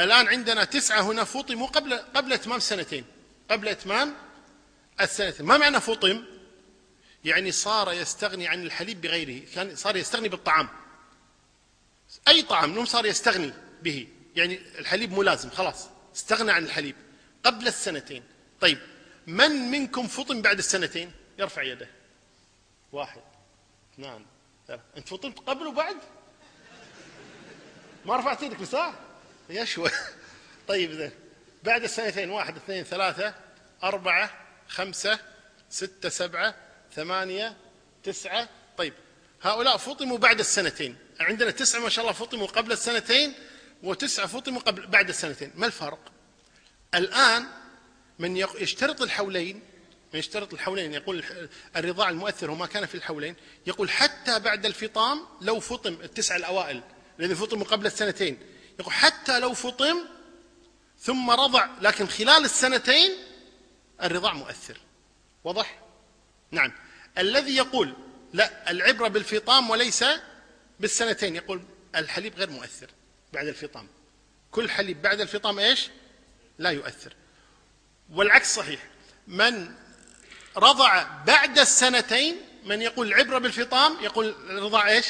الآن عندنا تسعة هنا فطموا قبل قبل إتمام سنتين. قبل إتمام السنتين. ما معنى فطم؟ يعني صار يستغني عن الحليب بغيره كان صار يستغني بالطعام. أي طعام نوم صار يستغني به. يعني الحليب ملازم خلاص استغنى عن الحليب. قبل السنتين. طيب من منكم فطن بعد السنتين؟ يرفع يده. واحد اثنان ثلاثة أنت فطنت قبل وبعد؟ ما رفعت يدك بساعة يا شوي. *laughs* طيب ذا بعد السنتين واحد اثنين ثلاثة أربعة خمسة ستة سبعة ثمانية تسعة. طيب هؤلاء فطموا بعد السنتين. عندنا تسعة ما شاء الله فطموا قبل السنتين وتسعة فطموا قبل بعد السنتين. ما الفرق؟ الآن من يشترط الحولين من يشترط الحولين يقول الرضاع المؤثر وما كان في الحولين يقول حتى بعد الفطام لو فطم التسعة الأوائل الذي فطموا قبل السنتين يقول حتى لو فطم ثم رضع لكن خلال السنتين الرضاع مؤثر. واضح؟ نعم. الذي يقول لا العبرة بالفطام وليس بالسنتين. يقول الحليب غير مؤثر بعد الفطام. كل حليب بعد الفطام إيش؟ لا يؤثر. والعكس صحيح. من رضع بعد السنتين من يقول العبرة بالفطام يقول الرضاع إيش؟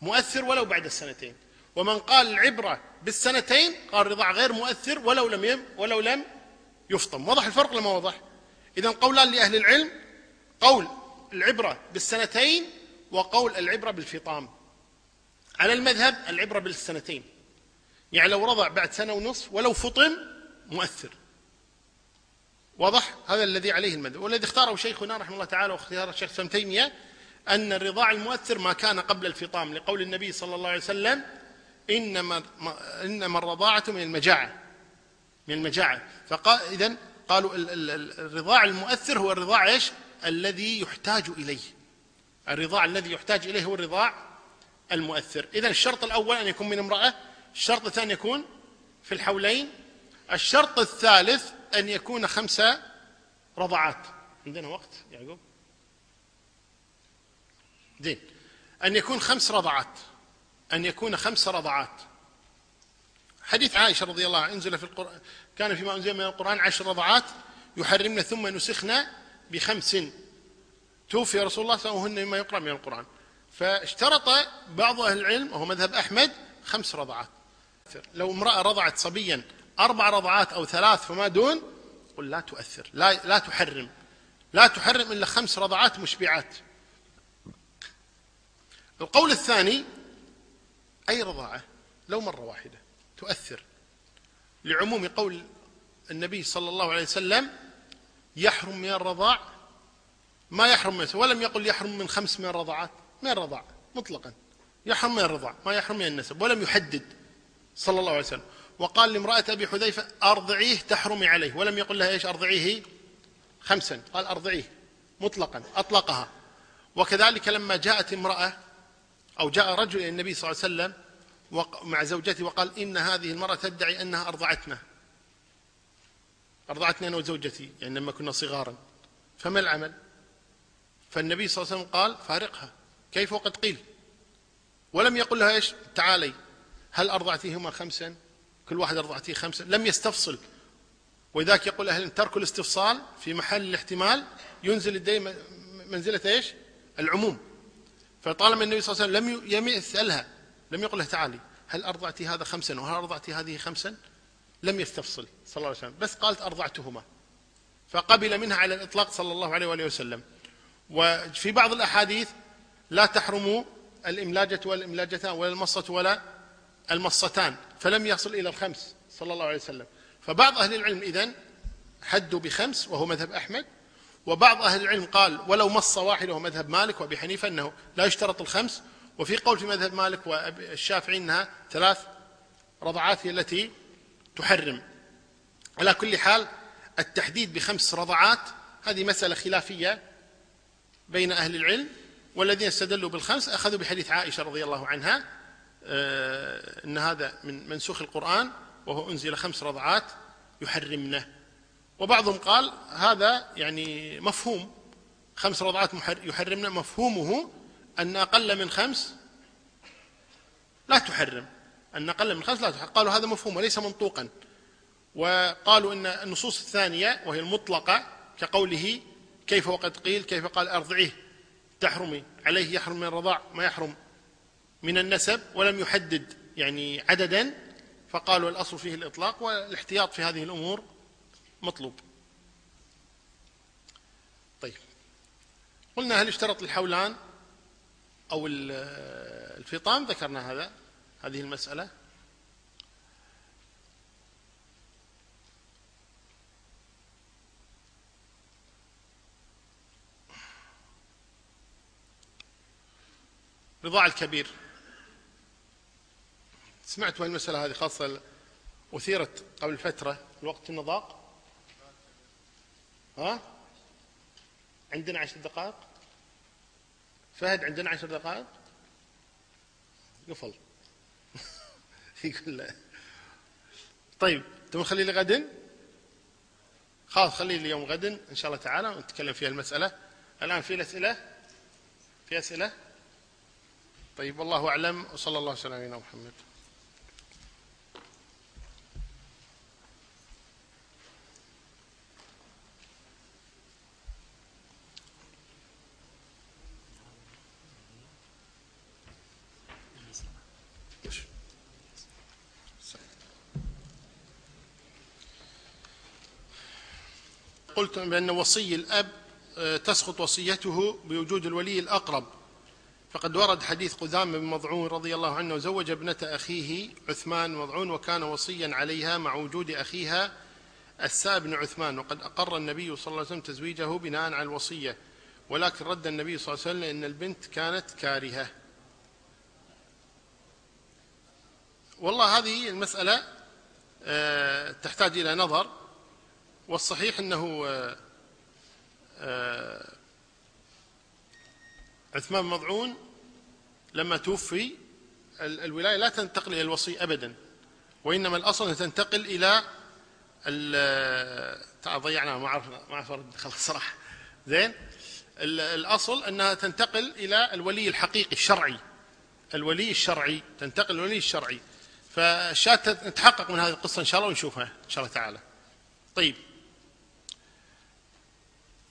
مؤثر ولو بعد السنتين. ومن قال العبرة بالسنتين قال الرضاع غير مؤثر ولو لم ولو لم يفطم. وضح الفرق لما وضح إذا قولان لأهل العلم قول العبرة بالسنتين وقول العبرة بالفطام. على المذهب العبرة بالسنتين. يعني لو رضع بعد سنة ونصف ولو فطم مؤثر. واضح؟ هذا الذي عليه المذهب. والذي اختاره شيخنا رحمه الله تعالى واختيار الشيخ ابن تيمية أن الرضاع المؤثر ما كان قبل الفطام لقول النبي صلى الله عليه وسلم إنما إنما الرضاعة من المجاعة. من المجاعة. فقال إذن قالوا الرضاع المؤثر هو الرضاع إيش؟ الذي يحتاج إليه. الرضاع الذي يحتاج إليه هو الرضاع المؤثر. إذا الشرط الأول أن يكون من امرأة الشرط الثاني يكون في الحولين الشرط الثالث أن يكون خمس رضعات. عندنا وقت يعقوب؟ زين. أن يكون خمس رضعات. أن يكون خمس رضعات. حديث عائشة رضي الله عنها انزل في القرآن كان فيما أنزل من القرآن عشر رضعات يحرمن ثم نسخن بخمس توفي رسول الله صلى الله عليه وسلم وهن مما يقرأ من القرآن. فاشترط بعض أهل العلم وهو مذهب أحمد خمس رضعات. لو امرأة رضعت صبيا أربع رضعات أو ثلاث فما دون قل لا تؤثر لا, لا تحرم. لا تحرم إلا خمس رضعات مشبعات. القول الثاني أي رضاعة؟ لو مرة واحدة تؤثر. لعموم قول النبي صلى الله عليه وسلم يحرم من الرضاع؟ ما يحرم من ولم يقل يحرم من خمس من الرضعات من الرضاع مطلقا. يحرم من الرضاع ما يحرم من النسب ولم يحدد صلى الله عليه وسلم. وقال لامرأة أبي حذيفة أرضعيه تحرمي عليه ولم يقل لها إيش أرضعيه؟ خمسا قال أرضعيه مطلقا أطلقها. وكذلك لما جاءت امرأة أو جاء رجل إلى النبي صلى الله عليه وسلم مع زوجته وقال إن هذه المرأة تدعي أنها أرضعتنا. أرضعتني أنا وزوجتي يعني لما كنا صغارا. فما العمل؟ فالنبي صلى الله عليه وسلم قال فارقها. كيف؟ وقد قيل. ولم يقل لها إيش؟ تعالي. هل أرضعتيهما خمسا؟ كل واحد أرضعتيه خمسا. لم يستفصل. ولذلك يقول أهل ترك الاستفصال في محل الاحتمال ينزل الدين منزلة إيش؟ العموم. فطالما النبي صلى الله عليه وسلم لم يسألها لم يقل لها تعالي. هل أرضعتي هذا خمسا؟ وهل أرضعتي هذه خمسا؟ لم يستفصل صلى الله عليه وسلم بس قالت أرضعتهما. فقبل منها على الإطلاق صلى الله عليه وآله وسلم. وفي بعض الأحاديث لا تحرم الإملاجة والإملاجتان ولا المصة ولا المصتان فلم يصل إلى الخمس صلى الله عليه وسلم. فبعض أهل العلم إذن حدوا بخمس وهو مذهب أحمد وبعض أهل العلم قال ولو مصة واحدة وهو مذهب مالك وأبي حنيفة أنه لا يشترط الخمس. وفي قول في مذهب مالك والشافعي أنها ثلاث رضعات هي التي تحرم. على كل حال التحديد بخمس رضعات هذه مسألة خلافية بين أهل العلم والذين استدلوا بالخمس أخذوا بحديث عائشة رضي الله عنها آه، أن هذا من منسوخ القرآن وهو أنزل خمس رضعات يحرمنه. وبعضهم قال هذا يعني مفهوم. خمس رضعات يحرمنا مفهومه أن أقل من خمس لا تحرم. أن أقل من خمس لا تحرم قالوا هذا مفهوم وليس منطوقا. وقالوا أن النصوص الثانية وهي المطلقة كقوله كيف وقد قيل كيف قال أرضعيه. تحرمي عليه يحرم من الرضاع ما يحرم من النسب ولم يحدد يعني عددا. فقالوا الأصل فيه الإطلاق والاحتياط في هذه الأمور مطلوب. طيب. قلنا هل اشترط الحولان أو الفطام ذكرنا هذا. هذه المسألة؟ رضاع الكبير. سمعت وين المسألة هذه؟ خاصة أثيرت قبل فترة. الوقت النضاق ها؟ عندنا عشر دقائق؟ فهد عندنا عشر دقائق؟ قفل. يقول لا طيب تبغى نخليه لغد خلاص خليه اليوم غد إن شاء الله تعالى ونتكلم في المسألة. الآن في الاسئله في أسئلة؟ طيب والله أعلم وصلى الله وسلم على محمد. قلت بأن وصي الأب آه، تسقط وصيته بوجود الولي الأقرب. فقد ورد حديث قدامة بن مضعون رضي الله عنه زوج ابنة أخيه عثمان مضعون وكان وصيا عليها مع وجود أخيها السائب بن عثمان وقد أقر النبي صلى الله عليه وسلم تزويجه بناء على الوصية. ولكن رد النبي صلى الله عليه وسلم أن البنت كانت كارهة. والله هذه المسألة آه، تحتاج إلى نظر. والصحيح أنه آه، آه، عثمان مضعون لما توفي الولاية لا تنتقل إلى الوصي أبدا وإنما الأصل تنتقل إلى ضيعنا ما أعرف ما أعرف خلاص صراحة زين؟ الأصل أنها تنتقل إلى الولي الحقيقي الشرعي. الولي الشرعي تنتقل الولي الشرعي. فالشاة نتحقق من هذه القصة إن شاء الله ونشوفها إن شاء الله تعالى. طيب.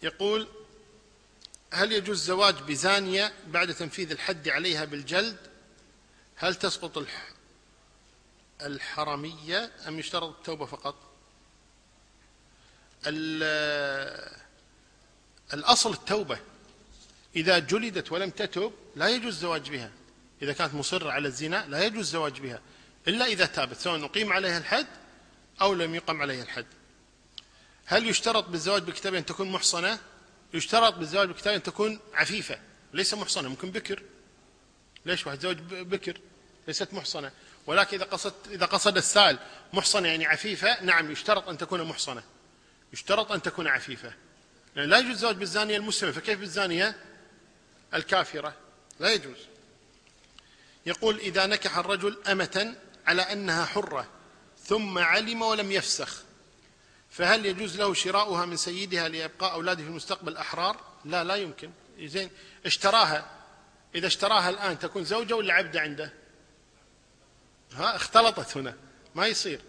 يقول هل يجوز الزواج بزانية بعد تنفيذ الحد عليها بالجلد؟ هل تسقط الح الحرمية أم يشترط التوبة فقط؟ الأصل التوبة إذا جلدت ولم تتب لا يجوز الزواج بها إذا كانت مصرة على الزنا لا يجوز الزواج بها إلا إذا تابت سواء أقيم عليها الحد أو لم يقم عليها الحد. هل يشترط بالزواج بالكتاب أن تكون محصنة؟ يشترط بالزواج بالكتاب أن تكون عفيفة ليس محصنة ممكن بكر. ليش واحد زوج بكر؟ ليست محصنة. ولكن إذا قصد إذا قصد السائل محصنة يعني عفيفة نعم يشترط أن تكون محصنة. يشترط أن تكون عفيفة. يعني لا يجوز الزواج بالزانية المسلمة. فكيف بالزانية الكافرة؟ لا يجوز. يقول إذا نكح الرجل أمة على أنها حرة ثم علم ولم يفسخ. فهل يجوز له شراؤها من سيدها ليبقى أولاده في المستقبل أحرار؟ لا لا يمكن. زين اشتراها. إذا اشتراها الآن تكون زوجة ولا عبدة عنده؟ ها اختلطت هنا. ما يصير.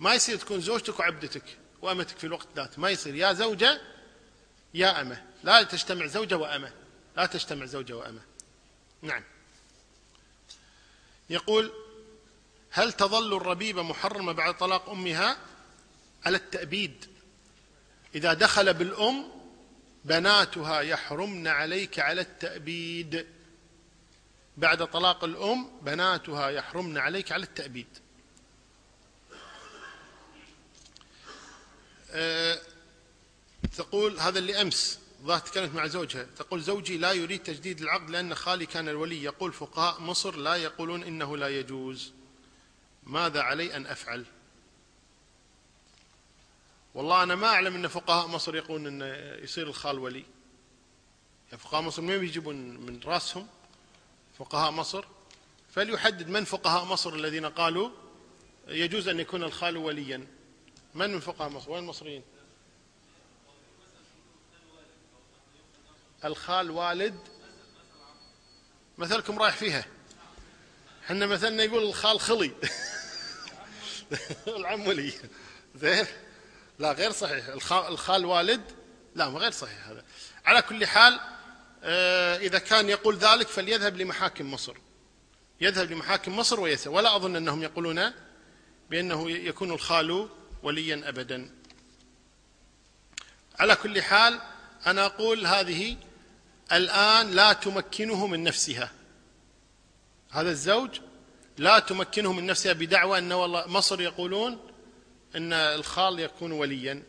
ما يصير تكون زوجتك وعبدتك وأمتك في الوقت ذات. ما يصير. يا زوجة يا أمة. لا تجتمع زوجة وأمة. لا تجتمع زوجة وأمة. نعم. يقول هل تظل الربيبة محرمة بعد طلاق أمها؟ على التأبيد. إذا دخل بالأم بناتها يحرمن عليك على التأبيد. بعد طلاق الأم بناتها يحرمن عليك على التأبيد. أه تقول هذا اللي أمس ظاهر تكلمت مع زوجها. تقول زوجي لا يريد تجديد العقد لأن خالي كان الولي. يقول فقهاء مصر لا يقولون إنه لا يجوز. ماذا علي أن أفعل؟ والله أنا ما أعلم أن فقهاء مصر يقولون أن يصير الخال ولي. يعني فقهاء مصر ما بيجيبون؟ من راسهم فقهاء مصر. فليحدد من فقهاء مصر الذين قالوا يجوز أن يكون الخال وليا. من من فقهاء مصر؟ وين المصريين؟ الخال والد. مثلكم رايح فيها. إحنا مثلنا يقول الخال خلي. *laughs* العم ولي. زين؟ لا غير صحيح. الخال والد لا غير صحيح هذا. على كل حال آه، إذا كان يقول ذلك فليذهب لمحاكم مصر. يذهب لمحاكم مصر ويسأل ولا أظن أنهم يقولون بأنه يكون الخال وليا أبدا. على كل حال أنا أقول هذه الآن لا تمكنه من نفسها. هذا الزوج لا تمكنه من نفسها بدعوى أن والله مصر يقولون أن الخال يكون وليا.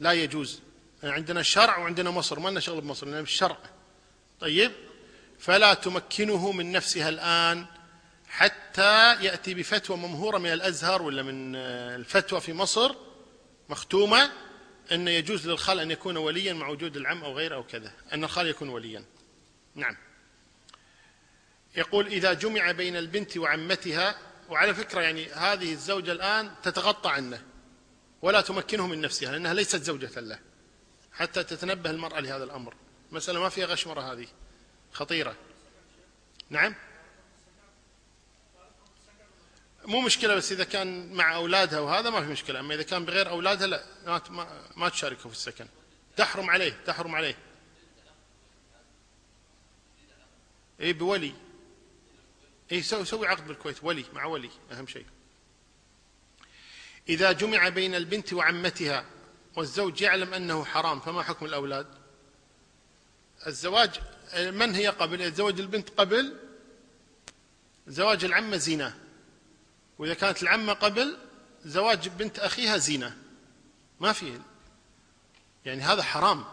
لا يجوز. عندنا الشرع وعندنا مصر. ما لنا شغل بمصر لنا بالشرع. طيب؟ فلا تمكنه من نفسها الآن حتى يأتي بفتوى ممهورة من الأزهر ولا من الفتوى في مصر مختومة أن يجوز للخال أن يكون وليا مع وجود العم أو غيره أو كذا. أن الخال يكون وليا. نعم. يقول إذا جمع بين البنت وعمتها وعلى فكرة يعني هذه الزوجة الآن تتغطى عنه. ولا تمكنه من نفسها لأنها ليست زوجة له حتى تتنبه المرأة لهذا الأمر. مسألة ما فيها غشمرة هذه. خطيرة. نعم؟ مو مشكلة بس إذا كان مع أولادها وهذا ما في مشكلة أما إذا كان بغير أولادها لا ما, تشاركه في السكن. تحرم عليه تحرم عليه. إيه بولي. إيه سوي سوي عقد بالكويت ولي مع ولي أهم شيء. إذا جمع بين البنت وعمتها والزوج يعلم أنه حرام فما حكم الأولاد؟ الزواج من هي قبل؟ زواج البنت قبل؟ زواج العمة زنا وإذا كانت العمة قبل زواج بنت أخيها زنا ما فيه يعني هذا حرام.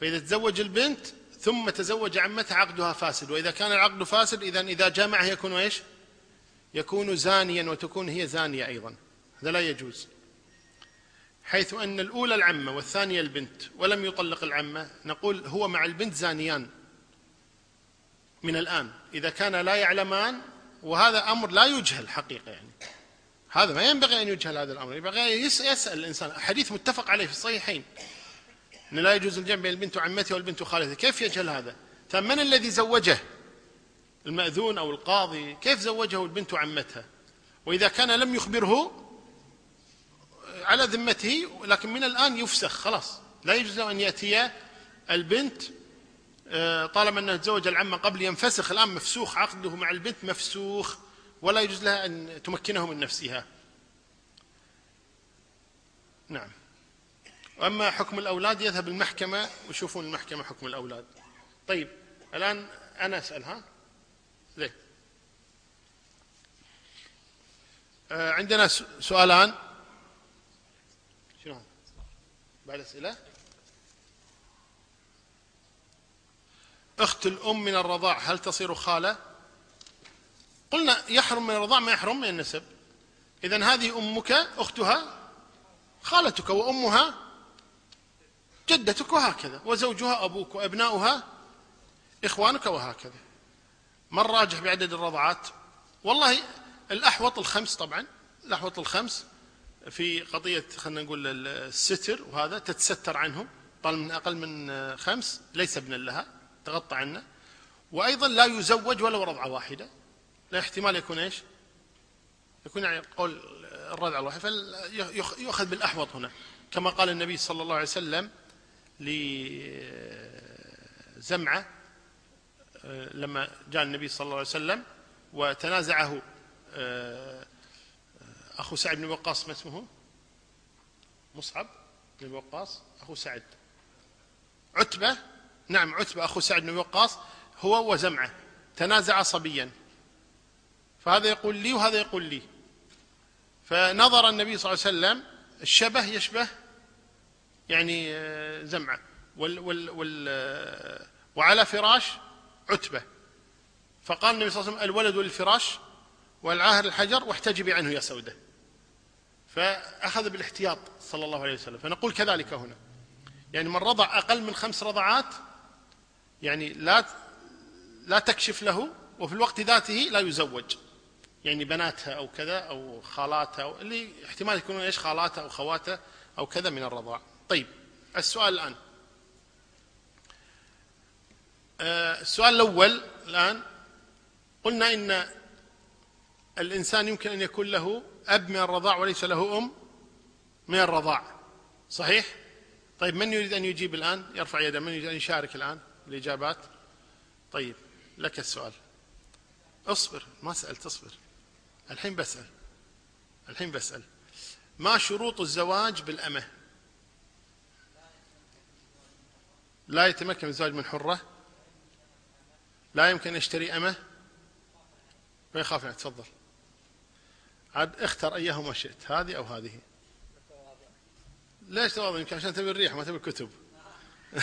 فإذا تزوج البنت ثم تزوج عمتها عقدها فاسد. وإذا كان العقد فاسد إذا إذا جامعها يكون إيش؟ يكون زانيا وتكون هي زانية أيضا. هذا لا يجوز. حيث أن الأولى العمة والثانية البنت ولم يطلق العمة نقول هو مع البنت زانيان من الآن. إذا كان لا يعلمان وهذا أمر لا يجهل حقيقة يعني. هذا ما ينبغي أن يجهل هذا الأمر. ينبغي يسأل الإنسان. حديث متفق عليه في الصحيحين. أن لا يجوز الجمع بين البنت وعمتها والبنت وخالتها. كيف يجهل هذا؟ فمن الذي زوجه؟ المأذون أو القاضي. كيف زوجه البنت وعمتها؟ وإذا كان لم يخبره على ذمته لكن من الآن يفسخ خلاص. لا يجوز أن يأتي البنت آه، طالما أنه تزوج العمة قبل ينفسخ الآن مفسوخ عقده مع البنت مفسوخ ولا يجوز لها أن تمكنه من نفسها. نعم. وأما حكم الأولاد يذهب المحكمة ويشوفون المحكمة حكم الأولاد. طيب الآن أنا أسأل ها؟ ليه آه عندنا سؤالان شنو بعد أسئلة. أخت الأم من الرضاع هل تصير خالة؟ قلنا يحرم من الرضاع ما يحرم من النسب. إذا هذه أمك أختها خالتك وأمها جدتك وهكذا وزوجها أبوك وأبناؤها إخوانك وهكذا. ما الراجح بعدد الرضعات؟ والله الأحوط الخمس طبعا الأحوط الخمس في قضية خلينا نقول الستر وهذا تتستر عنه طال من أقل من خمس ليس ابنا لها تغطى عنه. وأيضا لا يزوج ولو رضعة واحدة. لا احتمال يكون إيش؟ يكون يعني قول الرضع الواحد. فيؤخذ بالأحوط هنا. كما قال النبي صلى الله عليه وسلم لزمعة لما جاء النبي صلى الله عليه وسلم وتنازعه أخو سعد بن وقاص ما اسمه؟ مصعب بن وقاص أخو سعد عتبة؟ نعم عتبة أخو سعد بن وقاص هو وزمعة تنازع صبيا. فهذا يقول لي وهذا يقول لي. فنظر النبي صلى الله عليه وسلم الشبه يشبه يعني آه، زمعة. وال وال وال آه، وعلى فراش عتبة. فقال النبي صلى الله عليه وسلم الولد للفراش والعاهر الحجر واحتجبي عنه يا سودة. فأخذ بالاحتياط صلى الله عليه وسلم. فنقول كذلك هنا. يعني من رضع أقل من خمس رضعات يعني لا لا تكشف له وفي الوقت ذاته لا يزوج. يعني بناتها أو كذا أو خالاتها أو اللي احتمال يكونون إيش خالاتها أو خواتها أو كذا من الرضاع. طيب السؤال الآن. آه، السؤال الأول الآن. قلنا إن الإنسان يمكن أن يكون له أب من الرضاع وليس له أم من الرضاع. صحيح؟ طيب من يريد أن يجيب الآن؟ يرفع يده. من يريد أن يشارك الآن الإجابات؟ طيب لك السؤال. اصبر ما سألت اصبر. الحين بسأل. الحين بسأل. ما شروط الزواج بالأمة؟ لا يتمكن الزواج من حرة. لا يمكن أن يشتري أمة. ما يخاف يعني تفضل. عاد اختر أيهما شئت هذه أو هذه. ليش تواضع؟ يمكن عشان تبي الريح ما تبي الكتب. *laughs*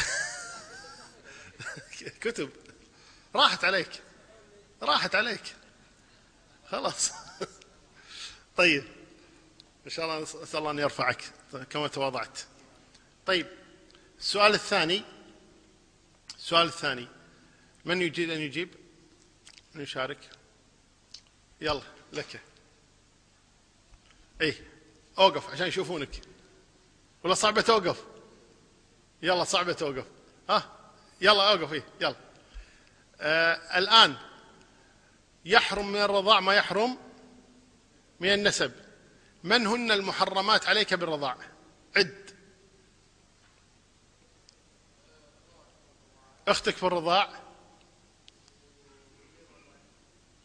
كتب. راحت عليك. راحت عليك. خلاص. *laughs* طيب. إن شاء الله أسأل الله أن يرفعك كما تواضعت. طيب. السؤال الثاني. السؤال الثاني. من يجيد أن يجيب؟ من يشارك يلا لك. إيه أوقف عشان يشوفونك. ولا صعبة توقف. يلا صعبة توقف. ها؟ يلا أوقف إيه يلا. آه الآن يحرم من الرضاع ما يحرم من النسب. من هن المحرمات عليك بالرضاع؟ عد. أختك في الرضاع.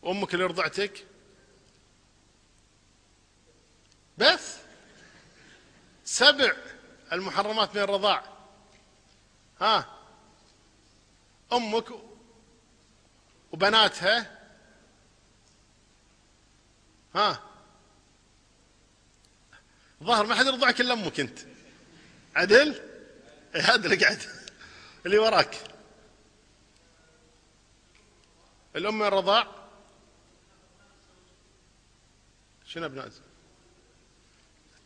أمك اللي رضعتك. بس سبع المحرمات من الرضاع. ها؟ أمك وبناتها. ها؟ ظهر ما حد يرضعك إلا أمك أنت. عدل؟ هذا اللي قاعد. اللي وراك. الأم من الرضاع. شنو ابناء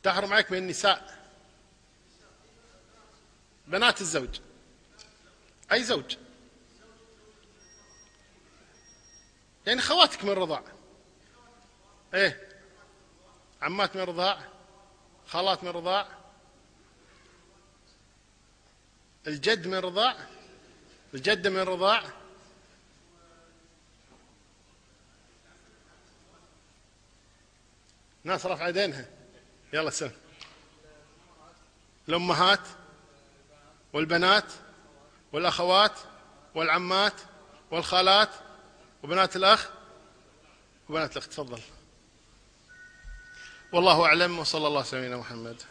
تحرم عليك من النساء. بنات الزوج. أي زوج؟ يعني خواتك من الرضاع إيه؟ عمات من الرضاع خالات من الرضاع الجد من الرضاع الجدة من الرضاع ناس رفع يدينها يلا سم الأمهات والبنات والأخوات والعمات والخالات وبنات الأخ وبنات الأخت تفضل. والله أعلم وصلى الله على سيدنا محمد.